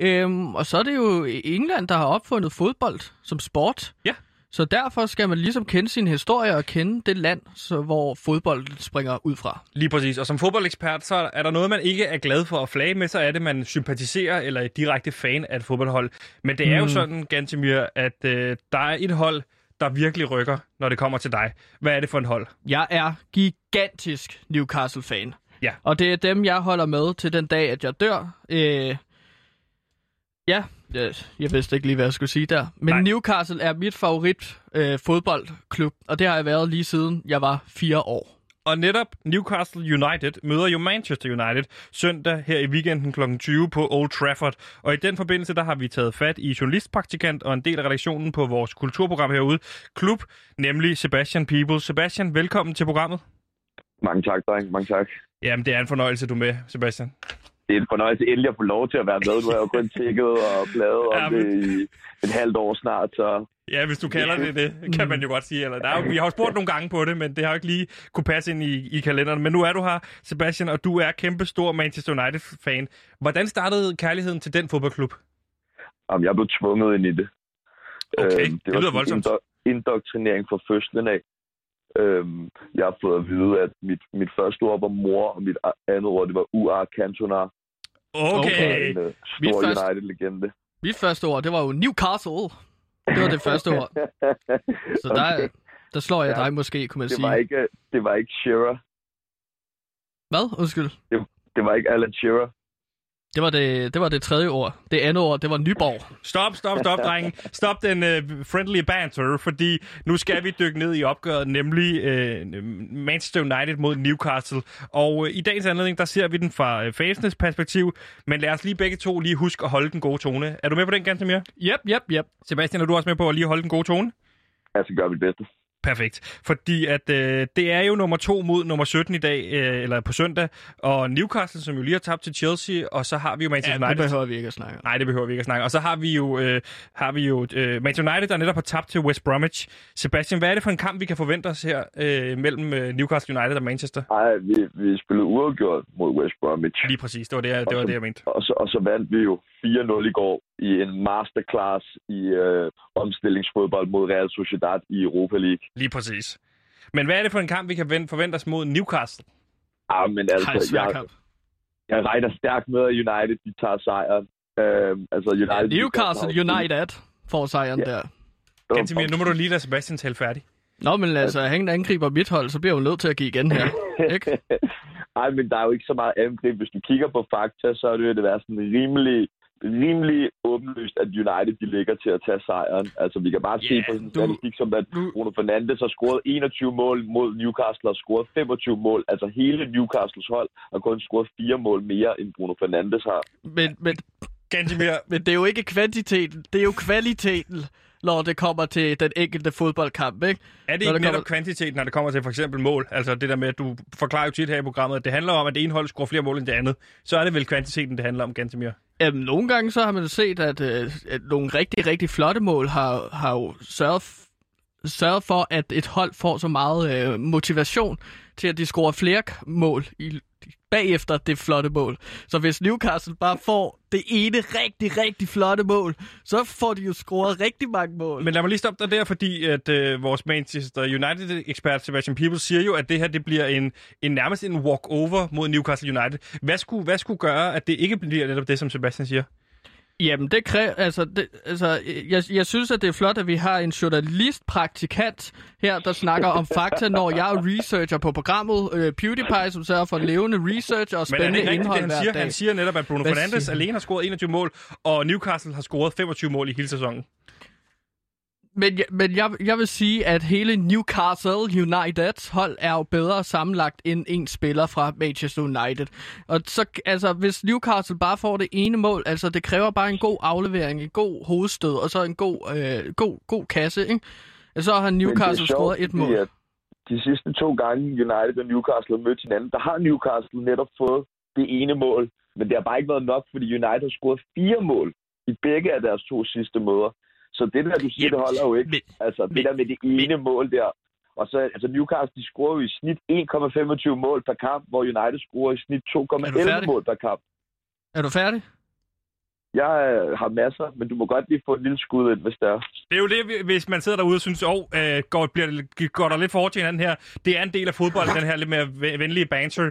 Øhm, og så er det jo England, der har opfundet fodbold som sport. Ja. Så derfor skal man ligesom kende sin historie og kende det land, så, hvor fodbold springer ud fra. Lige præcis. Og som fodboldekspert, så er der noget, man ikke er glad for at flage med, så er det, man sympatiserer eller er direkte fan af et fodboldhold. Men det er mm. jo sådan, Gantemir, at øh, der er et hold, der virkelig rykker, når det kommer til dig. Hvad er det for et hold? Jeg er gigantisk Newcastle-fan. Ja. Og det er dem, jeg holder med til den dag, at jeg dør. Øh, ja, jeg, jeg vidste ikke lige, hvad jeg skulle sige der. Men Nej. Newcastle er mit favorit øh, fodboldklub, og det har jeg været lige siden jeg var fire år. Og netop Newcastle United møder jo Manchester United søndag her i weekenden kl. 20 på Old Trafford. Og i den forbindelse, der har vi taget fat i journalistpraktikant og en del af redaktionen på vores kulturprogram herude, Klub, nemlig Sebastian Peebles. Sebastian, velkommen til programmet. Mange tak, dreng. Mange tak. Jamen, det er en fornøjelse, du er med, Sebastian. Det er en fornøjelse endelig at få lov til at være med. Nu har jo kun tækket og bladet om Jamen. det i et halvt år snart, så Ja, hvis du kalder det det, kan man jo godt sige. Eller, der er, vi har jo spurgt nogle gange på det, men det har jo ikke lige kunne passe ind i, i kalenderen. Men nu er du her, Sebastian, og du er kæmpe stor Manchester United-fan. Hvordan startede kærligheden til den fodboldklub? om jeg blev tvunget ind i det. Okay, Øhm, det lyder sådan voldsomt. indo- indoktrinering fra fødslen af. Øhm, jeg har fået at vide, at mit, mit første ord var mor, og mit andet ord, det var UR Cantona. Okay. Okay. En uh, Mit stor første- United-legende. Mit første ord, det var jo Newcastle. Det var det første ord. [LAUGHS] Så der, der slår jeg Ja. dig måske, kunne man det, sige. var ikke, det var ikke Shearer. Hvad? Undskyld. Det var ikke Alan Shearer. Det var det, det var det tredje ord. Det andet ord, det var Nyborg. Stop, stop, stop, drenge. Stop den uh, friendly banter, fordi nu skal vi dykke ned i opgøret, nemlig uh, Manchester United mod Newcastle. Og uh, i dagens anledning, der ser vi den fra uh, fansenes perspektiv, men lad os lige begge to lige huske at holde den gode tone. Er du med på den, Gantemir? Yep, yep, yep. Sebastian, er du også med på at lige holde den gode tone? Jeg skal gøre mit bedste. Perfekt. Fordi at øh, det er jo nummer to mod nummer 17 i dag, øh, eller på søndag, og Newcastle, som jo lige har tabt til Chelsea, og så har vi jo Manchester Ja, det United. behøver vi ikke at snakke om. Nej, det behøver vi ikke at snakke. Og så har vi jo, øh, har vi jo øh, Manchester United, der netop har tabt til West Bromwich. Sebastian, hvad er det for en kamp, vi kan forvente os her øh, mellem øh, Newcastle United og Manchester? Ej, vi, vi spillede uafgjort mod West Bromwich. Lige præcis, det var det, jeg, det, var det, jeg mente. Og så, og så vandt vi jo 4-0 i går i en masterclass i øh, omstillingsfodbold mod Real Sociedad i Europa League. Lige præcis. Men hvad er det for en kamp, vi kan vente- forvente os mod Newcastle? Ah, men altså, jeg, kamp. jeg regner stærkt med, at United de tager sejren. Øhm, altså, United, Ja, de Newcastle kommer- United får sejren Ja. der. Gantemir, nu må du lige lade Sebastian tale færdig. Nå, men altså, han angriber mit hold, så bliver jo nødt til at give igen her. [LAUGHS] Ikke? Ej, men der er jo ikke så meget angreb. Hvis du kigger på fakta, så er det jo det være sådan rimelig, rimelig åbenlyst, at United de ligger til at tage sejren. Altså, vi kan bare se Ja, på sådan en statistik, som at Bruno Fernandes har scoret 21 mål mod Newcastle og scoret 25 mål. Altså, hele Newcastles hold har kun scoret fire mål mere, end Bruno Fernandes har. Men, men, Gantemir, men det er jo ikke kvantiteten, det er jo kvaliteten, når det kommer til den enkelte fodboldkamp, ikke? er det Når ikke der netop kommer- kvantitet, når det kommer til for eksempel mål? Altså det der med, at du forklarer jo tit her i programmet, at det handler om, at det ene hold scorer flere mål end det andet. Så er det vel kvantiteten, det handler om, Gantemir. Jamen, nogle gange så har man set, at, øh, at nogle rigtig, rigtig flotte mål har, har jo sørget, sørget for, at et hold får så meget øh, motivation til, at de scorer flere mål i, bagefter det flotte mål. Så hvis Newcastle bare får det ene rigtig, rigtig flotte mål, så får de jo scoret rigtig mange mål. Men lad mig lige stoppe dig der, fordi at øh, vores Manchester United-ekspert Sebastian Peebles siger jo, at det her det bliver en, en nærmest en walk-over mod Newcastle United. Hvad skulle, hvad skulle gøre, at det ikke bliver netop det, som Sebastian siger? Jamen, det kræver... Altså, det, altså jeg, jeg synes, at det er flot, at vi har en journalist-praktikant her, der snakker om fakta, når jeg er researcher på programmet. Øh, PewDiePie, som sørger for levende research og Men er det spændende indhold det han siger? dag. Han siger netop, at Bruno Hvad Fernandes alene har scoret 21 mål, og Newcastle har scoret 25 mål i hele sæsonen. Men, men jeg, jeg vil sige, at hele Newcastle Uniteds hold er jo bedre sammenlagt end en spiller fra Manchester United. Og så, altså, hvis Newcastle bare får det ene mål, altså, det kræver bare en god aflevering, en god hovedstød, og så en god, øh, god, god kasse, ikke? Og så har Newcastle scoret et mål. at De sidste to gange United og Newcastle har mødt hinanden, der har Newcastle netop fået det ene mål. Men det har bare ikke været nok, fordi United har scoret fire mål i begge af deres to sidste møder. Så det der, du siger, Jamen, det holder jo ikke. men- altså, det men- der med det ene mål der. Og så, altså Newcastle, de scorer jo i snit 1,25 mål per kamp, hvor United scorer i snit Er du 2,11 færdig? mål per kamp. Er du færdig? Jeg øh, har masser, men du må godt lige få et lille skud ind, hvis det er. Det er jo det, vi- hvis man sidder derude og synes, åh, oh, øh, går, bliver, det- går der lidt for hårdt til hinanden her. Det er en del af fodbold, den her lidt mere ve- venlige banter. Øh,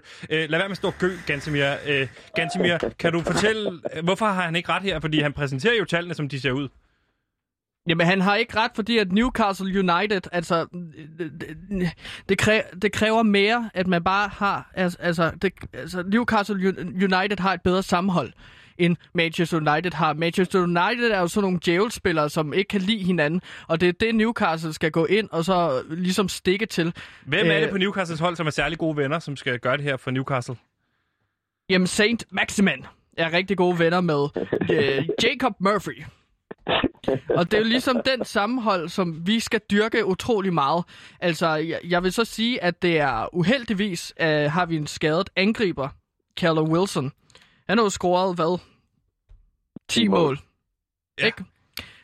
lad være med at stå gø, Gantemir. Øh, Gantemir, kan du fortælle, hvorfor har han ikke ret her? Fordi han præsenterer jo tallene, som de ser ud. Jamen, han har ikke ret, fordi at Newcastle United, altså, det, kræver, det kræver mere, at man bare har, altså, det, altså Newcastle United har et bedre sammenhold end Manchester United har. Manchester United er jo sådan nogle djævelspillere, som ikke kan lide hinanden, og det er det, Newcastle skal gå ind og så ligesom stikke til. Hvem er Øh, det på Newcastles hold, som er særlig gode venner, som skal gøre det her for Newcastle? Jamen, Saint Maximan er rigtig gode venner med øh, Jacob Murphy. Og det er jo ligesom den sammenhold, som vi skal dyrke utrolig meget. Altså, jeg, jeg vil så sige, at det er uheldigvis, øh, har vi en skadet angriber, Callum Wilson. Han har jo scoret, hvad? 10 10 mål. mål. Ja. Ikke?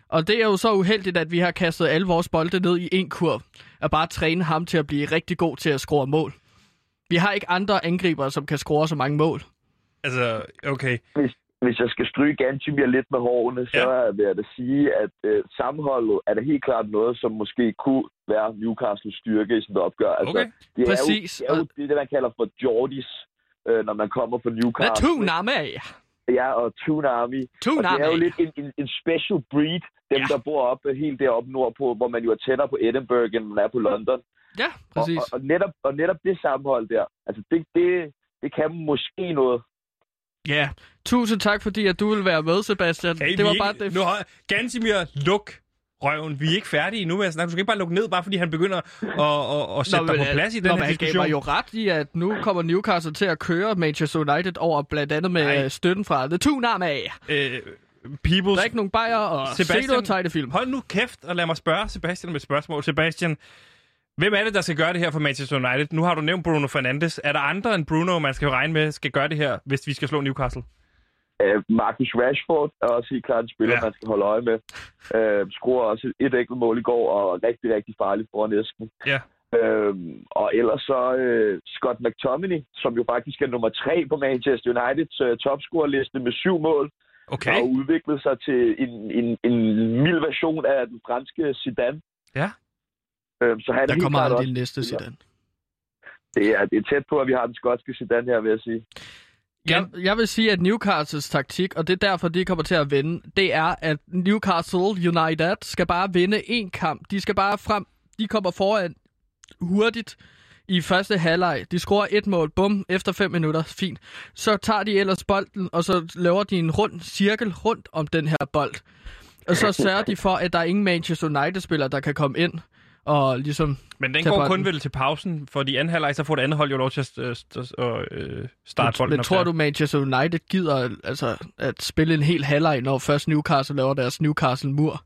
Og det er jo så uheldigt, at vi har kastet alle vores bolde ned i en kurv. Og bare træne ham til at blive rigtig god til at score mål. Vi har ikke andre angriber, som kan score så mange mål. Altså, okay. hvis, hvis jeg skal stryge Gantimir lidt med hårene, så Ja. vil jeg da sige, at øh, sammenholdet er da helt klart noget, som måske kunne være Newcastles styrke i sådan et opgør. Altså, Okay. det Præcis. Er jo, det er jo det, man kalder for Jordis, øh, når man kommer fra Hvad Newcastle. af? Ja, og Toonami. Og det Toonami. er jo lidt en, en, en special breed, dem Ja. der bor oppe, helt deroppe nordpå, hvor man jo er tættere på Edinburgh, end man er på London. Ja, Og, præcis. og, og, netop, og netop det sammenhold der, altså det, det, det kan måske noget. Ja, tusind tak, fordi at du vil være med, Sebastian. Hey, det var bare ikke, det. Nu har Gantemir, luk røven. Vi er ikke færdige nu med at snakke. Du skal ikke bare lukke ned, bare fordi han begynder at, at, at sætte dig men, på plads i nå, den men her diskussion. mig jo ret i, at nu kommer Newcastle til at køre Manchester United over, blandt andet med Nej. Nej. støtten fra The Toonami. Øh, Peoples, Der er ikke nogen bajer og Sebastian- se noget tegnefilm. hold nu kæft og lad mig spørge Sebastian med et spørgsmål. Sebastian, Hvem er det, der skal gøre det her for Manchester United? Nu har du nævnt Bruno Fernandes. Er der andre end Bruno, man skal regne med, skal gøre det her, hvis vi skal slå Newcastle? Øh, Marcus Rashford er også helt klart en spiller, Ja. man skal holde øje med. Øh, scorer også et enkelt mål i går, og rigtig, rigtig farligt foran æsken. Ja. Øhm, og ellers så øh, Scott McTominay, som jo faktisk er nummer tre på Manchester Uniteds øh, topscorerliste med syv mål, Okay. og udviklet sig til en, en, en mild version af den franske Zidane. Ja. Øhm, så han er Der kommer aldrig også, en næste Zidane. det, er, det er tæt på, at vi har den skotske Zidane her, vil jeg sige. Jeg, jeg vil sige, at Newcastles taktik, og det er derfor, de kommer til at vinde, det er, at Newcastle United skal bare vinde én kamp. De skal bare frem. De kommer foran hurtigt i første halvleg. De scorer et mål, bum, efter fem minutter, fint. Så tager de ellers bolden, og så laver de en rund cirkel rundt om den her bold. Og så [LAUGHS] sørger de for, at der er ingen Manchester United-spillere, der kan komme ind og ligesom Men den går bolden. kun vel til pausen, for de anden halvleg, så får det andet hold jo lov til at øh, st- starte bolden Men op tror der. du, Manchester United gider altså, at spille en hel halvleg, når først Newcastle laver deres Newcastle-mur?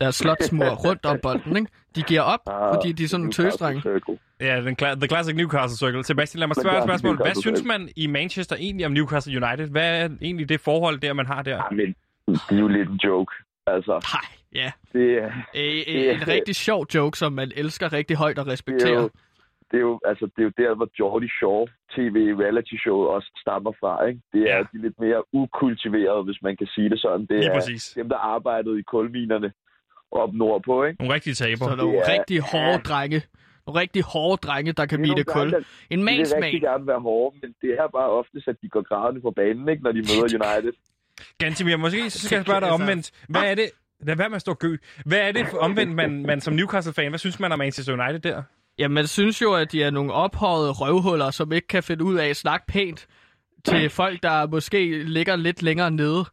Deres slotsmur [LAUGHS] rundt om bolden, ikke? De giver op, Ah, fordi de er sådan nogle tøsdrenge. Ja, den kla- The Classic Newcastle Circle. Sebastian, lad mig spørge et spørgsmål. Hvad synes man i Manchester egentlig om Newcastle United? Hvad er egentlig det forhold der, man har der? Ja, men det er jo lidt en joke. Altså, Nej, ja. det er, Øh, Det er- en rigtig sjov joke, som man elsker rigtig højt og det er respekterer. jo, det er jo, altså, det er jo der, hvor Geordie Shaw TV reality show også stammer fra, ikke? Det er Ja. ja. de lidt mere ukultiverede, hvis man kan sige det sådan. Det Lige er præcis. dem, der arbejdede i kulminerne op nordpå, ikke? Nogle rigtige taber. Så nogle Ja. rigtig hårde drenge. Nogle rigtig hårde drenge, der kan Det bide kul. drenge, der- En De vil rigtig gerne være hårde, men det er bare oftest, at de går grædende på banen, ikke? Når de møder United. Gantimir, måske så skal jeg spørge dig omvendt. Hvad er det... Lad være med at stå gø. Hvad er det for omvendt, man, man som Newcastle-fan, hvad synes man om Manchester United der? Ja, man synes jo, at de er nogle ophøjede røvhuller, som ikke kan finde ud af at snakke pænt til folk, der måske ligger lidt længere nede.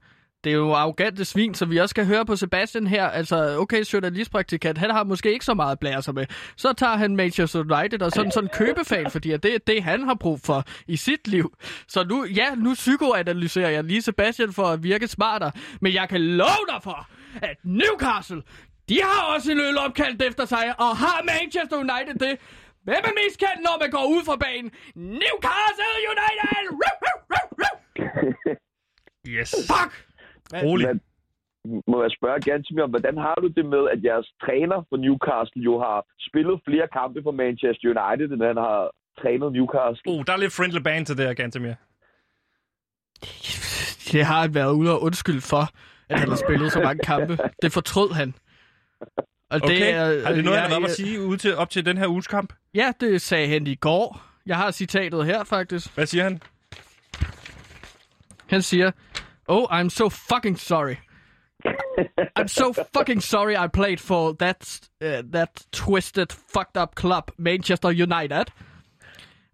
Det er jo arrogante svin, som vi også skal høre på Sebastian her. Altså, okay, journalistpraktikant, han har måske ikke så meget at blære sig med. Så tager han Manchester United og sådan sådan købefan, fordi det er det, han har brug for i sit liv. Så nu, ja, nu psykoanalyserer jeg lige Sebastian for at virke smartere. Men jeg kan love dig for, at Newcastle, de har også en øl opkaldt efter sig, og har Manchester United det. Hvem er mest kendt, når man går ud fra banen? Newcastle United! Ruh, ruh, ruh, ruh. [LAUGHS] Yes. Fuck! Rolig. Men, må jeg spørge Gantemir om, hvordan har du det med, at jeres træner for Newcastle jo har spillet flere kampe for Manchester United, end han har trænet Newcastle? Oh, der er lidt friendly band til det her, Gantimir. Det har han været ude og undskylde for, at han har spillet så mange kampe. Det fortrød han. Og Okay, er, har det noget, han har jeg- været at sige ude til, op til den her uges kamp? Ja, det sagde han i går. Jeg har citatet her, faktisk. Hvad siger han? Han siger, Oh, I'm so fucking sorry. I'm so fucking sorry I played for that uh, that twisted, fucked up club, Manchester United.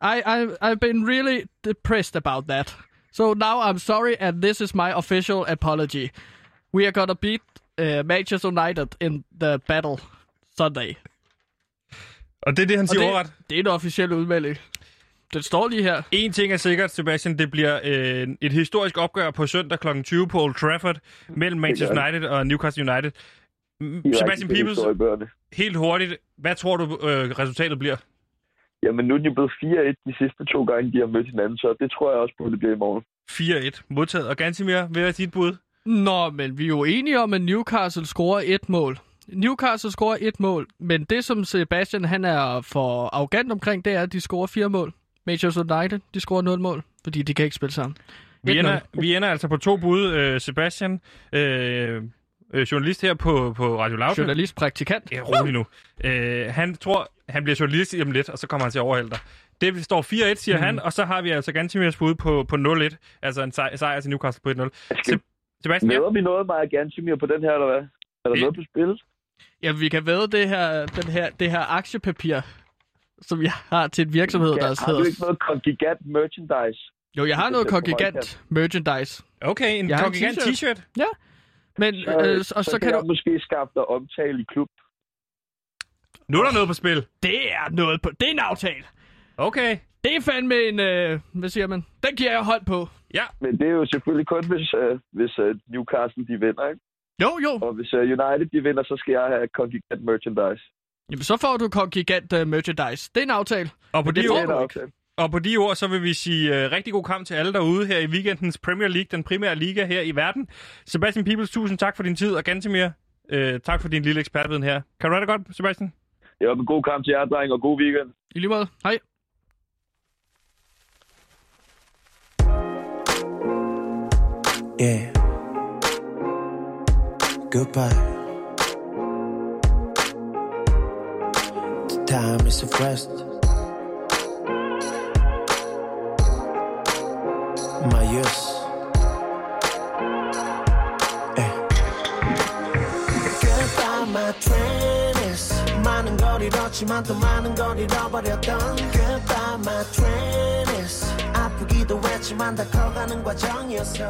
I, I I've been really depressed about that. So now I'm sorry, and this is my official apology. We are gonna beat uh, Manchester United in the battle Sunday. Og det er det, han siger det, overret. det er en officiel udmelding. Den står lige her. En ting er sikkert, Sebastian, det bliver øh, et historisk opgør på søndag kl. 20 på Old Trafford mellem Manchester det. United og Newcastle United. Er Sebastian Peebles, i helt hurtigt, hvad tror du øh, resultatet bliver? Jamen, nu er de jo blevet 4-1 de sidste to gange, de har mødt hinanden, så det tror jeg også på, det bliver i morgen. 4-1 modtaget. Og Gansimir, hvad er dit bud? Nå, men vi er jo enige om, at Newcastle scorer et mål. Newcastle scorer et mål, men det som Sebastian han er for arrogant omkring, det er, at de scorer fire mål. Manchester United, de scorer nul mål, fordi de kan ikke spille sammen. Vi 1-0. ender, vi ender altså på to bud. Øh, Sebastian, øh, øh, journalist her på, på Radio Loud. Journalist, praktikant. Ja, rolig nu. Øh, han tror, han bliver journalist om lidt, og så kommer han til at overhælde dig. Det står 4-1, siger mm. han, og så har vi altså Gantimirs bud på, på 0-1. Altså en sej- sejr til Newcastle på 1-0. Sebastian, ja. Møder vi noget meget Gansimir på den her, eller hvad? Er der Ja. noget på spil? Ja, vi kan væde det her, den her, det her aktiepapir, som jeg har til en virksomhed, der har du hedder... ikke noget kongigant merchandise? Jo, jeg har kan noget kongigant merchandise. Okay, en kongigant t-shirt. t-shirt. Men, Så, øh, og så, så kan jeg du... måske skaffe dig omtale i klub. Nu er der noget på spil. Det er noget på... Det er en aftale. Okay. Det er fandme en... Øh, hvad siger man? Den giver jeg hold på. Ja, Men det er jo selvfølgelig kun, hvis, øh, hvis øh, Newcastle de vinder, ikke? Jo, jo. Og hvis øh, United de vinder, så skal jeg have kongigant merchandise. Jamen, så får du Kongigant uh, merchandise. Det er en aftale. Og på, det de Det er ord, en du aftale. og på de ord, så vil vi sige uh, rigtig god kamp til alle derude her i weekendens Premier League, den primære liga her i verden. Sebastian Peebles, tusind tak for din tid, og Gantemir, uh, tak for din lille ekspertviden her. Kan du have det godt, Sebastian? Det var en god kamp til jer, dreng, og god weekend. I lige måde. Hej. Yeah. Goodbye. The time is of rest. My yes. Eh. Goodbye, my trainers. 많은 걸 잃었지만 또 많은 걸 잃어버렸던 Goodbye, my trainers. 아프기도 했지만 다 커가는 과정이었어.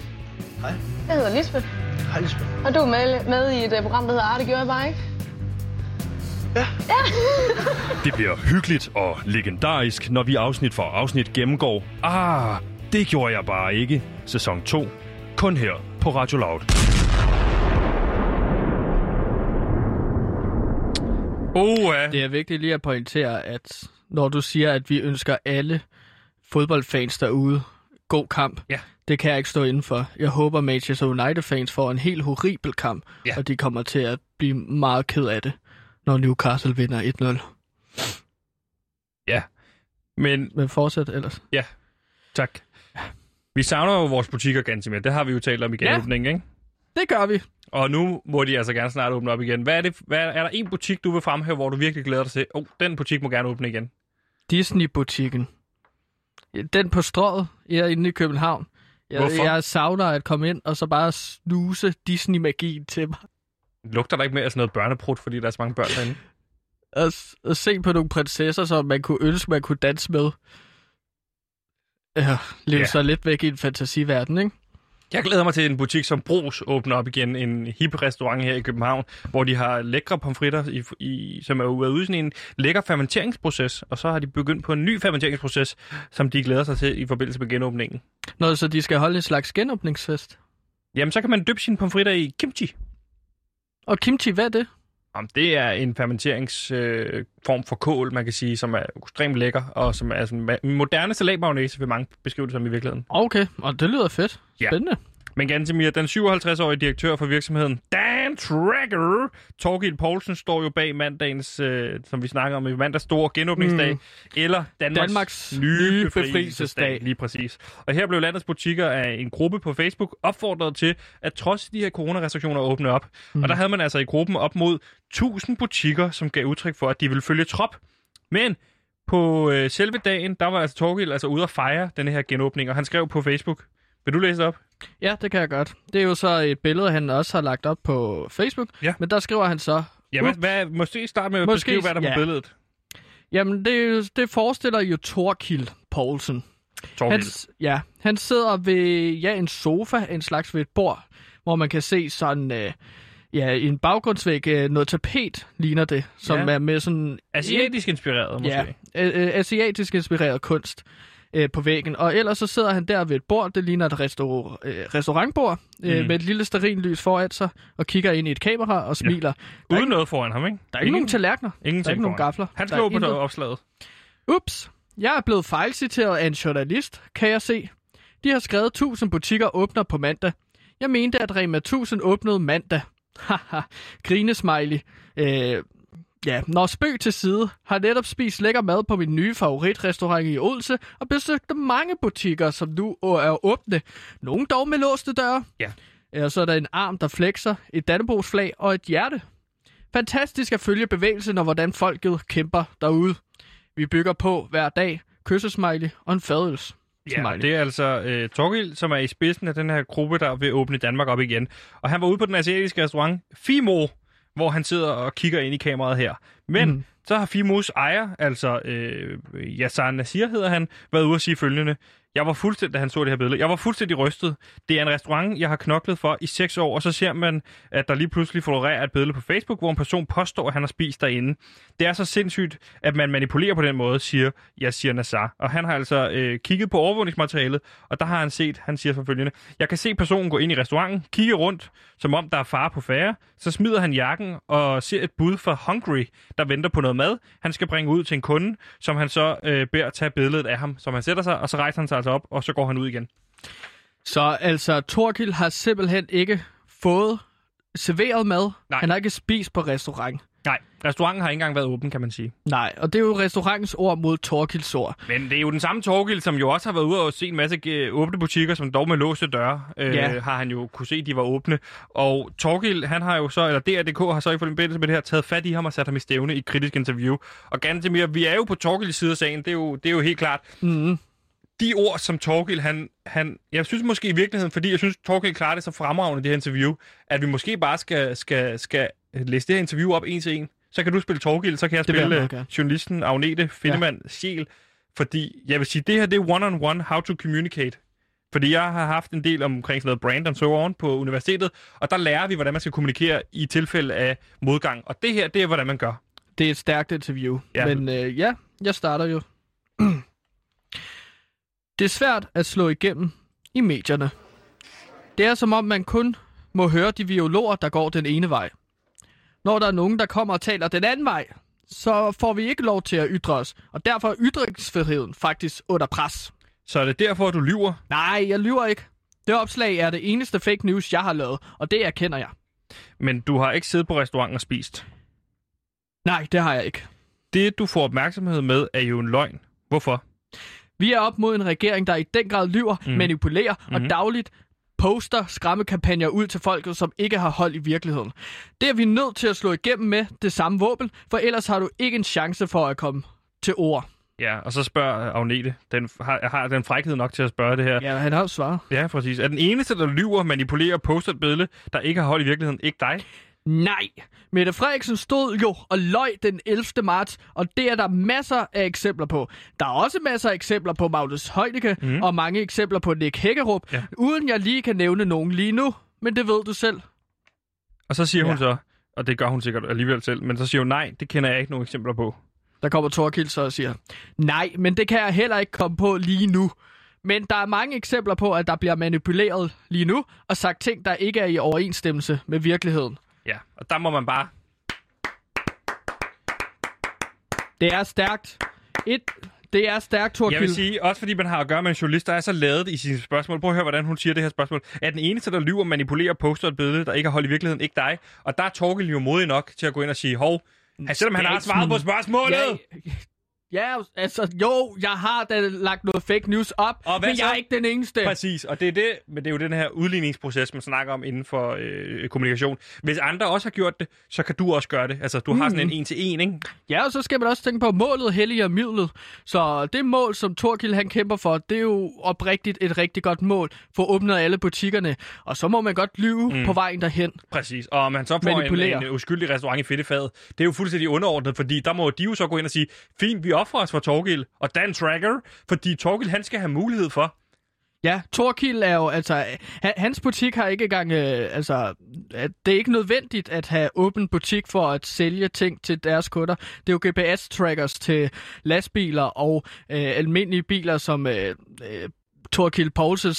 Jeg hedder Lisbeth, Hej, Lisbeth. og du er med, med i et uh, program, der hedder Arte, gjorde jeg bare ikke? [LAUGHS] Det bliver hyggeligt og legendarisk, når vi afsnit for afsnit gennemgår Ah, det gjorde jeg bare ikke. Sæson 2. Kun her på Radio Loud. Oh, ja. Det er vigtigt lige at pointere, at når du siger, at vi ønsker alle fodboldfans derude god kamp, Ja. Det kan jeg ikke stå inden for. Jeg håber, Manchester United-fans får en helt horribel kamp, Ja. og de kommer til at blive meget ked af det, når Newcastle vinder 1-0. Men Men fortsæt ellers. tak. Vi savner jo vores butikker, Gantemir. Det har vi jo talt om i Ja. genåbningen, ikke? Det gør vi. Og nu må de altså gerne snart åbne op igen. Hvad er, det, hvad, er der en butik, du vil fremhæve, hvor du virkelig glæder dig til? Oh, den butik må gerne åbne igen. Disney-butikken. Den på strået, jeg er inde i København. Jeg, Hvorfor? jeg savner at komme ind og så bare snuse Disney-magien til mig. Lugter der ikke mere af sådan noget børneprut, fordi der er så mange børn derinde? [LAUGHS] at, at se på nogle prinsesser, som man kunne ønske, man kunne danse med. Ja, leve Ja. ja. sig lidt væk i en fantasiverden, ikke? Jeg glæder mig til en butik som Bros åbner op igen. En hip restaurant her i København, hvor de har lækre pomfritter, i, i, som er ude i sådan en lækker fermenteringsproces. Og så har de begyndt på en ny fermenteringsproces, som de glæder sig til i forbindelse med genåbningen. Nå, så de skal holde en slags genåbningsfest. Jamen, så kan man dyppe sine pomfritter i kimchi. Og kimchi, hvad er det? Jamen, det er en fermenteringsform øh, for kål, man kan sige, som er ekstremt lækker, og som er sådan en moderne salatmagnese, vil mange beskrive det som i virkeligheden. Okay, og det lyder fedt. Ja. Spændende. Men Gantemir, den 57-årige direktør for virksomheden Dan Tracker, Torgild Poulsen, står jo bag mandagens, øh, som vi snakker om i mandags store genåbningsdag, mm. eller Danmarks, Danmarks nye nye befrielsesdag. befrielsesdag. Lige præcis. Og her blev landets butikker af en gruppe på Facebook opfordret til, at trods de her coronarestriktioner åbne op. Mm. Og der havde man altså i gruppen op mod 1000 butikker, som gav udtryk for, at de ville følge trop. Men på øh, selve dagen, der var altså Torgild altså ude at fejre den her genåbning, og han skrev på Facebook, vil du læse det op? Ja, det kan jeg godt. Det er jo så et billede, han også har lagt op på Facebook. Ja. Men der skriver han så... Ja, hvad, hvad, måske starte med at Måske- beskrive, hvad der er på ja. billedet. Jamen, det, det forestiller jo Torkild Poulsen. Torgild. Han, s- ja, han sidder ved ja, en sofa, en slags ved et bord, hvor man kan se sådan, øh, ja, en baggrundsvæg, øh, noget tapet ligner det, som Ja. er med sådan... Asiatisk inspireret, måske. Ja, øh, asiatisk inspireret kunst øh, på væggen. Og ellers så sidder han der ved et bord, det ligner et restaur- øh, restaurantbord, øh, Mm. med et lille stearinlys foran sig, og kigger ind i et kamera og smiler. Er Uden ikke, noget foran ham, ikke? der er ikke nogen tallerkener, der er ikke nogen gafler. Han slog på intet. opslaget. Ups, jeg er blevet fejlciteret af en journalist, kan jeg se. De har skrevet 1000 butikker åbner på mandag. Jeg mente, at Rema 1000 åbnede mandag. [LAUGHS] Haha, grinesmiley. Øh, ja, når spøg til side, har netop spist lækker mad på min nye favoritrestaurant i Odense og besøgte mange butikker, som nu er åbne. Nogle dog med låste døre. Ja. Ja, så er der en arm, der flexer, et Dannebrogsflag og et hjerte. Fantastisk at følge bevægelsen og hvordan folket kæmper derude. Vi bygger på hver dag, kyssesmiley og en fadøls. Ja, Ja, det er altså øh, Torgild, som er i spidsen af den her gruppe, der vil åbne Danmark op igen. Og han var ude på den asiatiske restaurant Fimo, hvor han sidder og kigger ind i kameraet her. Men mm. så har Fimos ejer, altså øh, Yasser Nasir hedder han, været ude at sige følgende. Jeg var fuldstændig, da han så det her billede, jeg var fuldstændig rystet. Det er en restaurant, jeg har knoklet for i seks år, og så ser man, at der lige pludselig florerer et billede på Facebook, hvor en person påstår, at han har spist derinde. Det er så sindssygt, at man manipulerer på den måde, siger Yassir Nassar. Og han har altså øh, kigget på overvågningsmaterialet, og der har han set, han siger forfølgende, jeg kan se personen gå ind i restauranten, kigge rundt, som om der er fare på færre, så smider han jakken og ser et bud fra Hungry, der venter på noget mad. Han skal bringe ud til en kunde, som han så øh, beder tage billedet af ham, som han sætter sig, og så rejser han sig altså op, og så går han ud igen. Så altså, Torkild har simpelthen ikke fået serveret mad. Nej. Han har ikke spist på restaurant. Nej, restauranten har ikke engang været åben, kan man sige. Nej, og det er jo restaurantens ord mod Torkilds ord. Men det er jo den samme Torgild, som jo også har været ude og se en masse øh, åbne butikker, som dog med låste døre, øh, Ja. har han jo kunne se, de var åbne. Og Torgild, han har jo så, eller DRDK har så i forbindelse med det her, taget fat i ham og sat ham i stævne i kritisk interview. Og Gantemir, vi er jo på Torgilds side af sagen, det er jo, det er jo helt klart. Mm. De ord, som Torgild, han, han, jeg synes måske i virkeligheden, fordi jeg synes, Torgild klarer det så fremragende det her interview, at vi måske bare skal, skal, skal læse det her interview op en til en. Så kan du spille Torgild, så kan jeg spille meget øh, gerne. journalisten Agnete Findemann ja. Sjæl. Fordi jeg vil sige, det her det er one-on-one how to communicate. Fordi jeg har haft en del omkring sådan noget brand and so on på universitetet, og der lærer vi, hvordan man skal kommunikere i tilfælde af modgang. Og det her, det er, hvordan man gør. Det er et stærkt interview. Ja. Men øh, ja, jeg starter jo. [CLEARS THROAT] det er svært at slå igennem i medierne. Det er som om, man kun må høre de biologer, der går den ene vej. Når der er nogen, der kommer og taler den anden vej, så får vi ikke lov til at ytre os. Og derfor er ytringsfriheden faktisk under pres. Så er det derfor, du lyver. Nej, jeg lyver ikke. Det opslag er det eneste fake news, jeg har lavet, og det erkender jeg. Men du har ikke siddet på restauranten og spist. Nej, det har jeg ikke. Det, du får opmærksomhed med, er jo en løgn. Hvorfor? Vi er op mod en regering, der i den grad lyver, mm. manipulerer mm. Og dagligt poster skræmmekampagner ud til folket, som ikke har hold i virkeligheden. Det er vi nødt til at slå igennem med det samme våben, for ellers har du ikke en chance for at komme til ord. Ja, og så spørger Agnete, den har, har den frækhed nok til at spørge det her. Ja, han har jo svaret. Ja, præcis. Er den eneste, der lyver, manipulerer og poster et billede, der ikke har hold i virkeligheden, ikke dig? Nej, Mette Frederiksen stod jo og løj den 11. marts, og det er der masser af eksempler på. Der er også masser af eksempler på Magnus Heunicke, mm. og mange eksempler på Nick Hækkerup, Ja. uden jeg lige kan nævne nogen lige nu, men det ved du selv. Og så siger ja. hun så, og det gør hun sikkert alligevel selv, men så siger hun, nej, det kender jeg ikke nogen eksempler på. Der kommer Torkild så og siger, nej, men det kan jeg heller ikke komme på lige nu. Men der er mange eksempler på, at der bliver manipuleret lige nu, og sagt ting, der ikke er i overensstemmelse med virkeligheden. Ja, og der må man bare... Det er stærkt. Et, det er stærkt, Torkild. Jeg vil sige, også fordi man har at gøre med en journalist, der er så lavet i sine spørgsmål. Prøv at høre, hvordan hun siger det her spørgsmål. Er den eneste, der lyver, manipulerer poster et billede, der ikke har hold i virkeligheden, ikke dig? Og der er Torgild jo modig nok til at gå ind og sige, hov, han, selvom han har svaret på spørgsmålet. Ja, ja, altså jo, jeg har da lagt noget fake news op, Og men så? jeg er ikke den eneste. Præcis, og det er, det, men det er jo den her udligningsproces, man snakker om inden for øh, kommunikation. Hvis andre også har gjort det, så kan du også gøre det. Altså, du har sådan en en-til-en, ikke? Ja, og så skal man også tænke på målet helliger midlet. Så det mål, som Torkild han kæmper for, det er jo oprigtigt et rigtig godt mål for at åbne alle butikkerne. Og så må man godt lyve mm. på vejen derhen. Præcis, og om man så får en, en uskyldig restaurant i fedtefadet, det er jo fuldstændig underordnet, fordi der må de jo så gå ind og sige, fint, vi offrer os for Torgild og Dan Tracker, fordi Torgild, han skal have mulighed for. Ja, Torkild er jo, altså, han, hans butik har ikke engang, øh, altså, det er ikke nødvendigt at have åben butik for at sælge ting til deres kunder. Det er jo GPS-trackers til lastbiler og øh, almindelige biler, som øh, øh, Torkild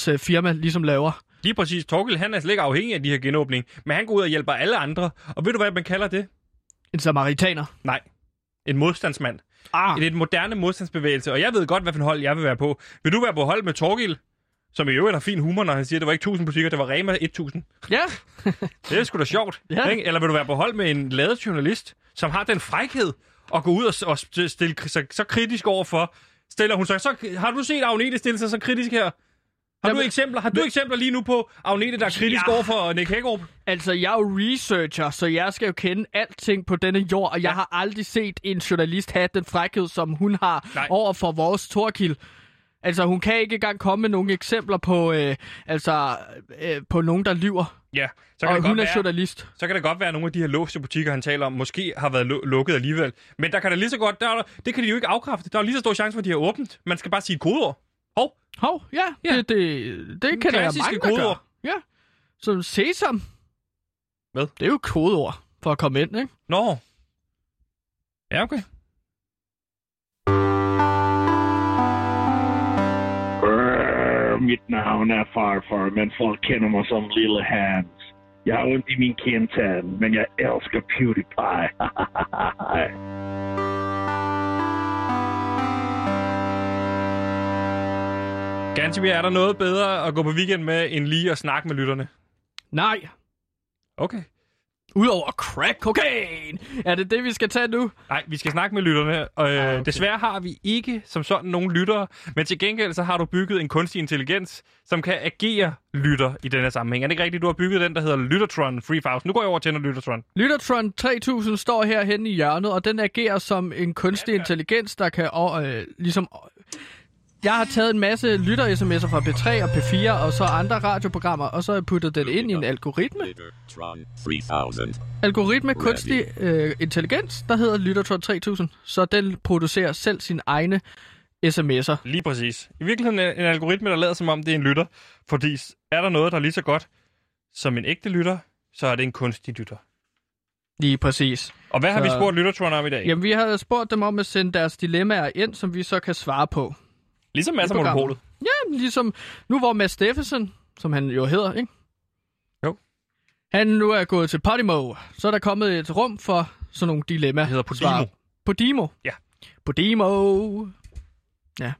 øh, firma ligesom laver. Lige præcis, Torgild, han er slet ikke afhængig af de her genåbning, men han går ud og hjælper alle andre. Og ved du, hvad man kalder det? En samaritaner. Nej, en modstandsmand. Ah, Det er et moderne modstandsbevægelse, og jeg ved godt, hvad for en hold jeg vil være på. Vil du være på hold med Torgild? Som i øvrigt har fin humor, når han siger, at det var ikke 1000 butikker, det var Rema 1000. ja. [LAUGHS] Det er sgu da sjovt. Ja. Ikke? Eller vil du være på hold med en ladet journalist, som har den frækhed at gå ud og, og stille så, så kritisk over for... Stiller hun sig, så, har du set Agnete stille sig så kritisk her? Har du eksempler? Har du eksempler lige nu på Agnete, der er kritisk Ja. over for Nick Hækkerup? Altså, jeg er jo researcher, så jeg skal jo kende alting på denne jord, og jeg Ja. har aldrig set en journalist have den frækhed, som hun har Nej. over for vores Torkild. Altså, hun kan ikke engang komme med nogle eksempler på, øh, altså, øh, på nogen, der lyver. Ja, så kan, Og det hun godt er være, journalist. så kan det godt være, at nogle af de her låste butikker, han taler om, måske har været lu- lukket alligevel. Men der kan der lige så godt, der, er der, det kan de jo ikke afkræfte. Der er lige så stor chance for, at de har åbent. Man skal bare sige et kodeord. Hov, ja, Ja. Det, det, det kan der klassiske mange, der kodeord. gør. Ja, som sesam. Hvad? Det er jo kodeord for at komme ind, ikke? nå. Ja, okay. Brrr, mit navn er Farfar, men folk kender mig som Lille Hans. Jeg har ondt i min kindtand, men jeg elsker PewDiePie. [LAUGHS] Gansimir, er der noget bedre at gå på weekend med, end lige at snakke med lytterne? Nej. Okay. Udover crack cocaine. Er det det, vi skal tage nu? Nej, vi skal snakke med lytterne. Og, øh, Ah, okay. Desværre har vi ikke som sådan nogen lyttere, men til gengæld så har du bygget en kunstig intelligens, som kan agere lytter i denne sammenhæng. Er det ikke rigtigt, du har bygget den, der hedder Lyttertron 3000? Nu går jeg over til en Lyttertron. Lyttertron 3000 står herhen i hjørnet, og den agerer som en kunstig intelligens, der kan øh, ligesom... Jeg har taget en masse lytter-sms'er fra P3 og P4 og så andre radioprogrammer, og så har jeg puttet den ind i en algoritme. Lyttertron 3000. Algoritme kunstig øh, intelligens, der hedder Lyttertron 3000, så den producerer selv sine egne sms'er. Lige præcis. I virkeligheden er en algoritme, der lader som om, det er en lytter. Fordi er der noget, der er lige så godt som en ægte lytter, så er det en kunstig lytter. Lige præcis. Og hvad har Så- vi spurgt Lyttertron om i dag? Jamen, vi har spurgt dem om at sende deres dilemmaer ind, som vi så kan svare på. Ligesom masser af monopolet. Ja, ligesom nu hvor Mads Steffensen, som han jo hedder, ikke? Jo. Han nu er gået til Podimo, så er der kommet et rum for sådan nogle dilemmaer. Det hedder Podimo. Podimo? Ja. Podimo. Ja.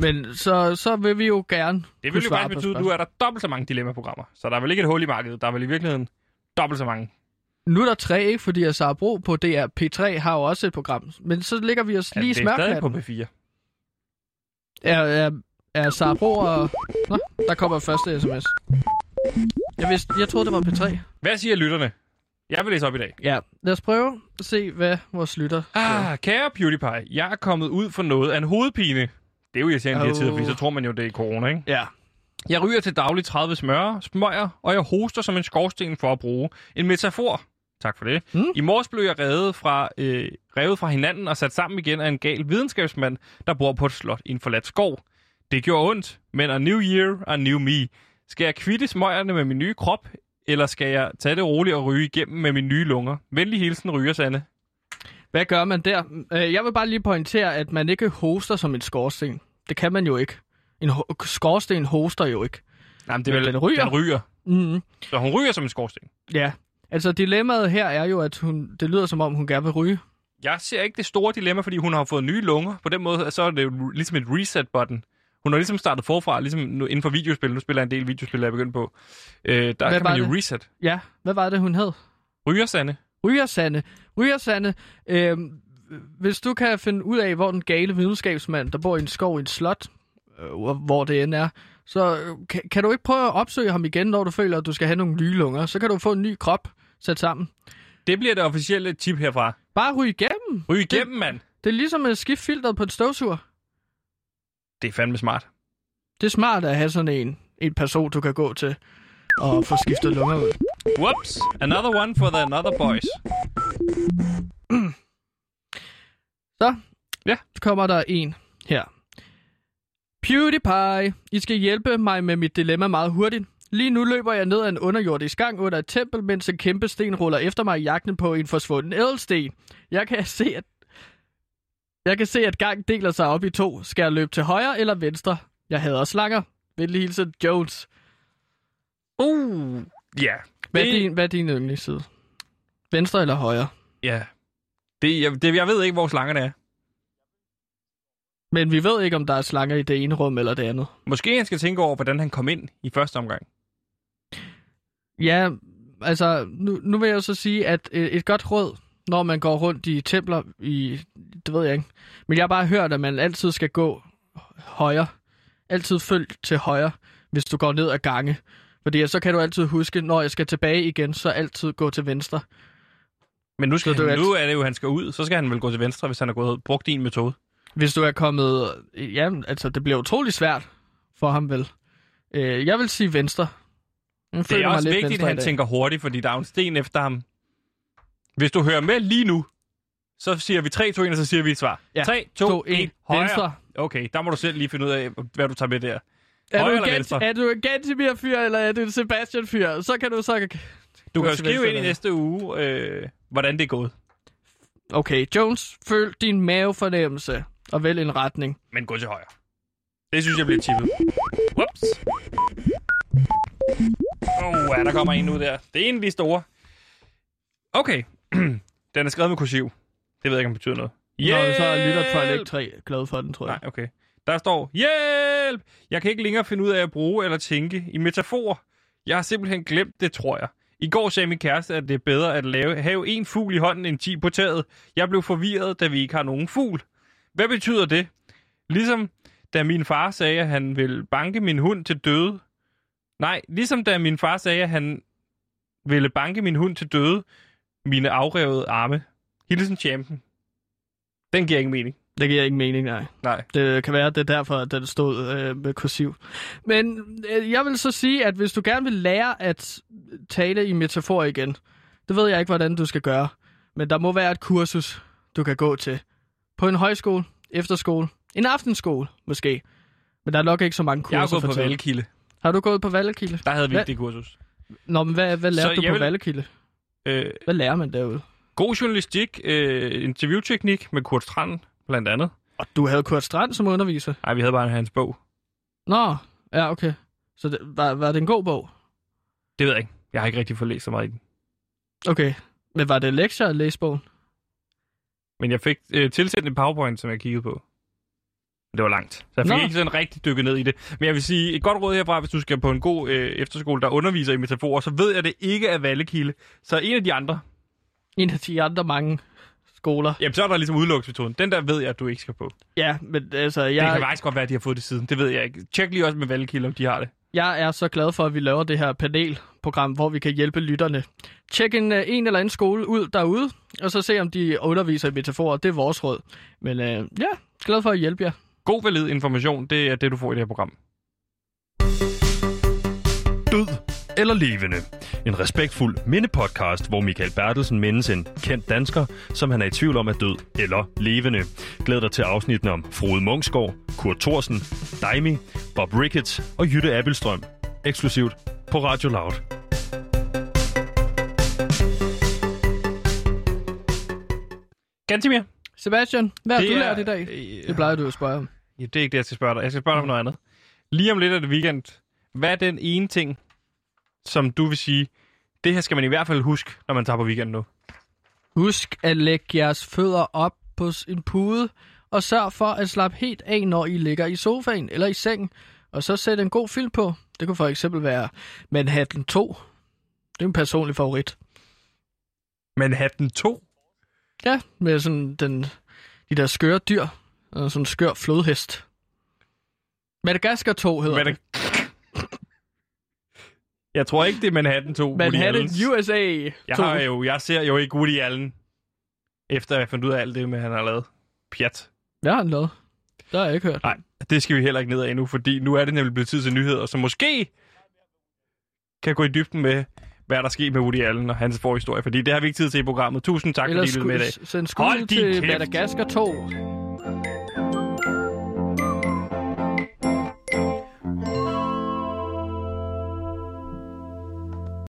Men så, så vil vi jo gerne Det vil jo faktisk betyde, at nu er der dobbelt så mange dilemma-programmer. Så der er vel ikke et hul i markedet. Der er vel i virkeligheden dobbelt så mange. Nu er der tre, ikke? Fordi at Sara Bro på DR P3 har jo også et program. Men så ligger vi os Ja, lige i det er stadig på smørklatten. P4. Er, er, er Sara Bro og... Nå, der kommer første sms. Jeg, vidste, jeg troede, det var P3. Hvad siger lytterne? Jeg vil læse op i dag. Ja, lad os prøve at se, hvad vores lytter. Ah, kære PewDiePie, jeg er kommet ud for noget af en hovedpine. Det er jo irriterende oh. de her tider, fordi så tror man jo, det er corona, ikke? Ja. Jeg ryger til daglig 30 smør, smøger, og jeg hoster som en skorsten for at bruge en metafor. Tak for det. Mm. I morges blev jeg revet fra, øh, revet fra hinanden og sat sammen igen af en gal videnskabsmand, der bor på et slot i en forladt skov. Det gjorde ondt, men a new year, a new me. Skal jeg kvitte smøgerne med min nye krop, eller skal jeg tage det roligt og ryge igennem med mine nye lunger? Venlig hilsen, ryger Sande. Hvad gør man der? Øh, Jeg vil bare lige pointere, at man ikke hoster som en skorsten. Det kan man jo ikke. En ho- skorsten hoster jo ikke. Nej, men det er vel, den ryger. Den ryger. Mm-hmm. Så hun ryger som en skorsten. Ja. Altså, dilemmaet her er jo, at hun, det lyder som om, hun gerne vil ryge. Jeg ser ikke det store dilemma, fordi hun har fået nye lunger. På den måde, så er det jo ligesom et reset-button. Hun har ligesom startet forfra, ligesom nu, inden for videospil. Nu spiller jeg en del videospil, jeg er begyndt på. Øh, der kan var man jo det? reset. Ja, hvad var det, hun hed? Rygersande. Rygersande. Rygersande. Øhm, hvis du kan finde ud af, hvor den gale videnskabsmand, der bor i en skov i et slot, øh, hvor det end er, så øh, kan, kan du ikke prøve at opsøge ham igen, når du føler, at du skal have nogle nye lunger? Så kan du få en ny krop sat sammen. Det bliver det officielle tip herfra. Bare ryge igennem. Ryge igennem, mand. Det er ligesom at skifte filteret på en støvsuger. Det er fandme smart. Det er smart at have sådan en, en person, du kan gå til og få skiftet lunger ud. Whoops. Another one for the another boys. [CLEARS THROAT] Så Ja. kommer der en her. PewDiePie, I skal hjælpe mig med mit dilemma meget hurtigt. Lige nu løber jeg ned ad en underjordisk gang under et tempel, mens en kæmpe sten ruller efter mig i jagten på en forsvunden ædelsten. Jeg kan se, at jeg kan se, at gang deler sig op i to. Skal jeg løbe til højre eller venstre? Jeg hader slanger. Venlig hilsen, Jones. Uh, ja. Hvad er Det- din, hvad er din yndlingsside? Venstre eller højre? Ja. Det, jeg, det, jeg ved ikke, hvor slangerne er. Men vi ved ikke, om der er slanger i det ene rum eller det andet. Måske han skal tænke over, hvordan han kom ind i første omgang. Ja, altså, nu, nu vil jeg så sige, at øh, et godt råd, når man går rundt i templer i... Det ved jeg ikke. Men jeg har bare hørt, at man altid skal gå højre. Altid følg til højre, hvis du går ned ad gange. Fordi så kan du altid huske, når jeg skal tilbage igen, så altid gå til venstre. Men nu, skal Så han, nu er det jo, han skal ud. Så skal han vel gå til venstre, hvis han har gået brugt din metode. Hvis du er kommet... Ja, altså, det bliver utrolig svært for ham vel. Øh, jeg vil sige venstre. Det er også vigtigt, at han tænker hurtigt, fordi der er en sten efter ham. Hvis du hører med lige nu, så siger vi 3, 2, 1, og så siger vi et svar. Ja. 3, 2, To, 1, en. højre. Venstre. Okay, der må du selv lige finde ud af, hvad du tager med der. Er Højre du, eller venstre? Er du en Gantimir-fyr, eller er du en Sebastian-fyr? Så kan du så... Du kan jo skrive venstre ind i næste uge, øh, hvordan det er gået. Okay, Jones, følg din mavefornemmelse og vælg en retning. Men gå til højre. Det synes jeg bliver tippet. Whoops. Åh, oh, ja, der kommer en ud der. Det er en af de store. Okay. [CLEARS THROAT] den er skrevet med kursiv. Det ved jeg ikke, om det betyder noget. Nå, så er lytter ikke tre glad for den, tror jeg. Nej, okay. Der står, hjælp! Jeg kan ikke længere finde ud af at bruge eller tænke i metafor. Jeg har simpelthen glemt det, tror jeg. I går sagde min kæreste, at det er bedre at lave, have en fugl i hånden end 10 på taget. Jeg blev forvirret, da vi ikke har nogen fugl. Hvad betyder det? Ligesom da min far sagde, at han ville banke min hund til døde. Nej, ligesom da min far sagde, at han ville banke min hund til døde. Mine afrevede arme. Hilsen champion. Den giver ikke mening. Det giver ikke mening, nej. Nej. Det kan være, at det er derfor, at den stod øh, med kursiv. Men øh, jeg vil så sige, at hvis du gerne vil lære at tale i metafor igen, det ved jeg ikke, hvordan du skal gøre. Men der må være et kursus, du kan gå til. På en højskole, efterskole, en aftenskole måske. Men der er nok ikke så mange kurser Jeg har gået på. Vallekilde. Har du gået på Vallekilde? Der havde vi ikke det kursus. Nå, men hvad, hvad lærte Så du på vil- Vallekilde? Øh, Hvad lærer man derude? god journalistik, øh, interviewteknik med Kurt Strand, blandt andet. Og du havde Kurt Strand som underviser? Nej, vi havde bare hans bog. Nå, ja, okay. Så det, var, var det en god bog? Det ved jeg ikke. Jeg har ikke rigtig fået læst så meget i den. Okay. Men var det lektier at læse bogen? Men jeg fik øh, tilsendt en PowerPoint, som jeg kiggede på. Det var langt. Så jeg fik Nå. ikke sådan rigtig dykket ned i det. Men jeg vil sige, et godt råd herfra, hvis du skal på en god øh, efterskole, der underviser i metaforer, så ved jeg, det ikke er Vallekilde. Så en af de andre, En af de andre mange skoler. jamen så er der ligesom udelukkelsesmetoden. Den der ved jeg, at du ikke skal på. Ja, men altså, Jeg... jeg, Det kan faktisk godt være, at de har fået det siden. Det ved jeg ikke. Tjek lige også med Vallekilde, om de har det. Jeg er så glad for, at vi laver det her panelprogram, hvor vi kan hjælpe lytterne. Tjek en, øh, en eller anden skole ud derude, og så se, om de underviser i metaforer. Det er vores råd. Men øh, ja, glad for at hjælpe jer. God valid information, det er det, du får i det her program. Død eller levende. En respektfuld mindepodcast, hvor Michael Bertelsen mindes en kendt dansker, som han er i tvivl om er død eller levende. Glæd dig til afsnittene om Frode Munksgaard, Kurt Thorsen, Daimi, Bob Ricketts og Jytte Abelstrøm. Eksklusivt på Radio Loud. Gantimir. Sebastian, hvad har Det du er- lært i dag? Det plejer du at spørge om. Ja, det er ikke det, jeg skal spørge dig. Jeg skal spørge dig om noget andet. Lige om lidt er det weekend. Hvad er den ene ting, som du vil sige, det her skal man i hvert fald huske, når man tager på weekend nu? Husk at lægge jeres fødder op på en pude, og sørg for at slappe helt af, når I ligger i sofaen eller i sengen. Og så sæt en god film på. Det kunne for eksempel være Manhattan 2. Det er en personlig favorit. Manhattan 2? Ja, med sådan den, de der skøre dyr. Og sådan en skør flodhest. Madagaskar 2 hedder Madag- det. Jeg tror ikke, det er Manhattan 2. Woody Manhattan Allens. USA Jeg, 2. har jo, jeg ser jo ikke Woody Allen, efter jeg fandt ud af alt det med, han har lavet. Pjat. Hvad har han lavet? Det har jeg ikke hørt. Nej, det skal vi heller ikke ned af endnu, fordi nu er det nemlig blevet tid til nyheder, så måske kan gå i dybden med, hvad der sker med Woody Allen og hans forhistorie, fordi det har vi ikke tid til i programmet. Tusind tak, Ellers fordi I lyttede med i dag. send skud til kæft. Madagaskar 2.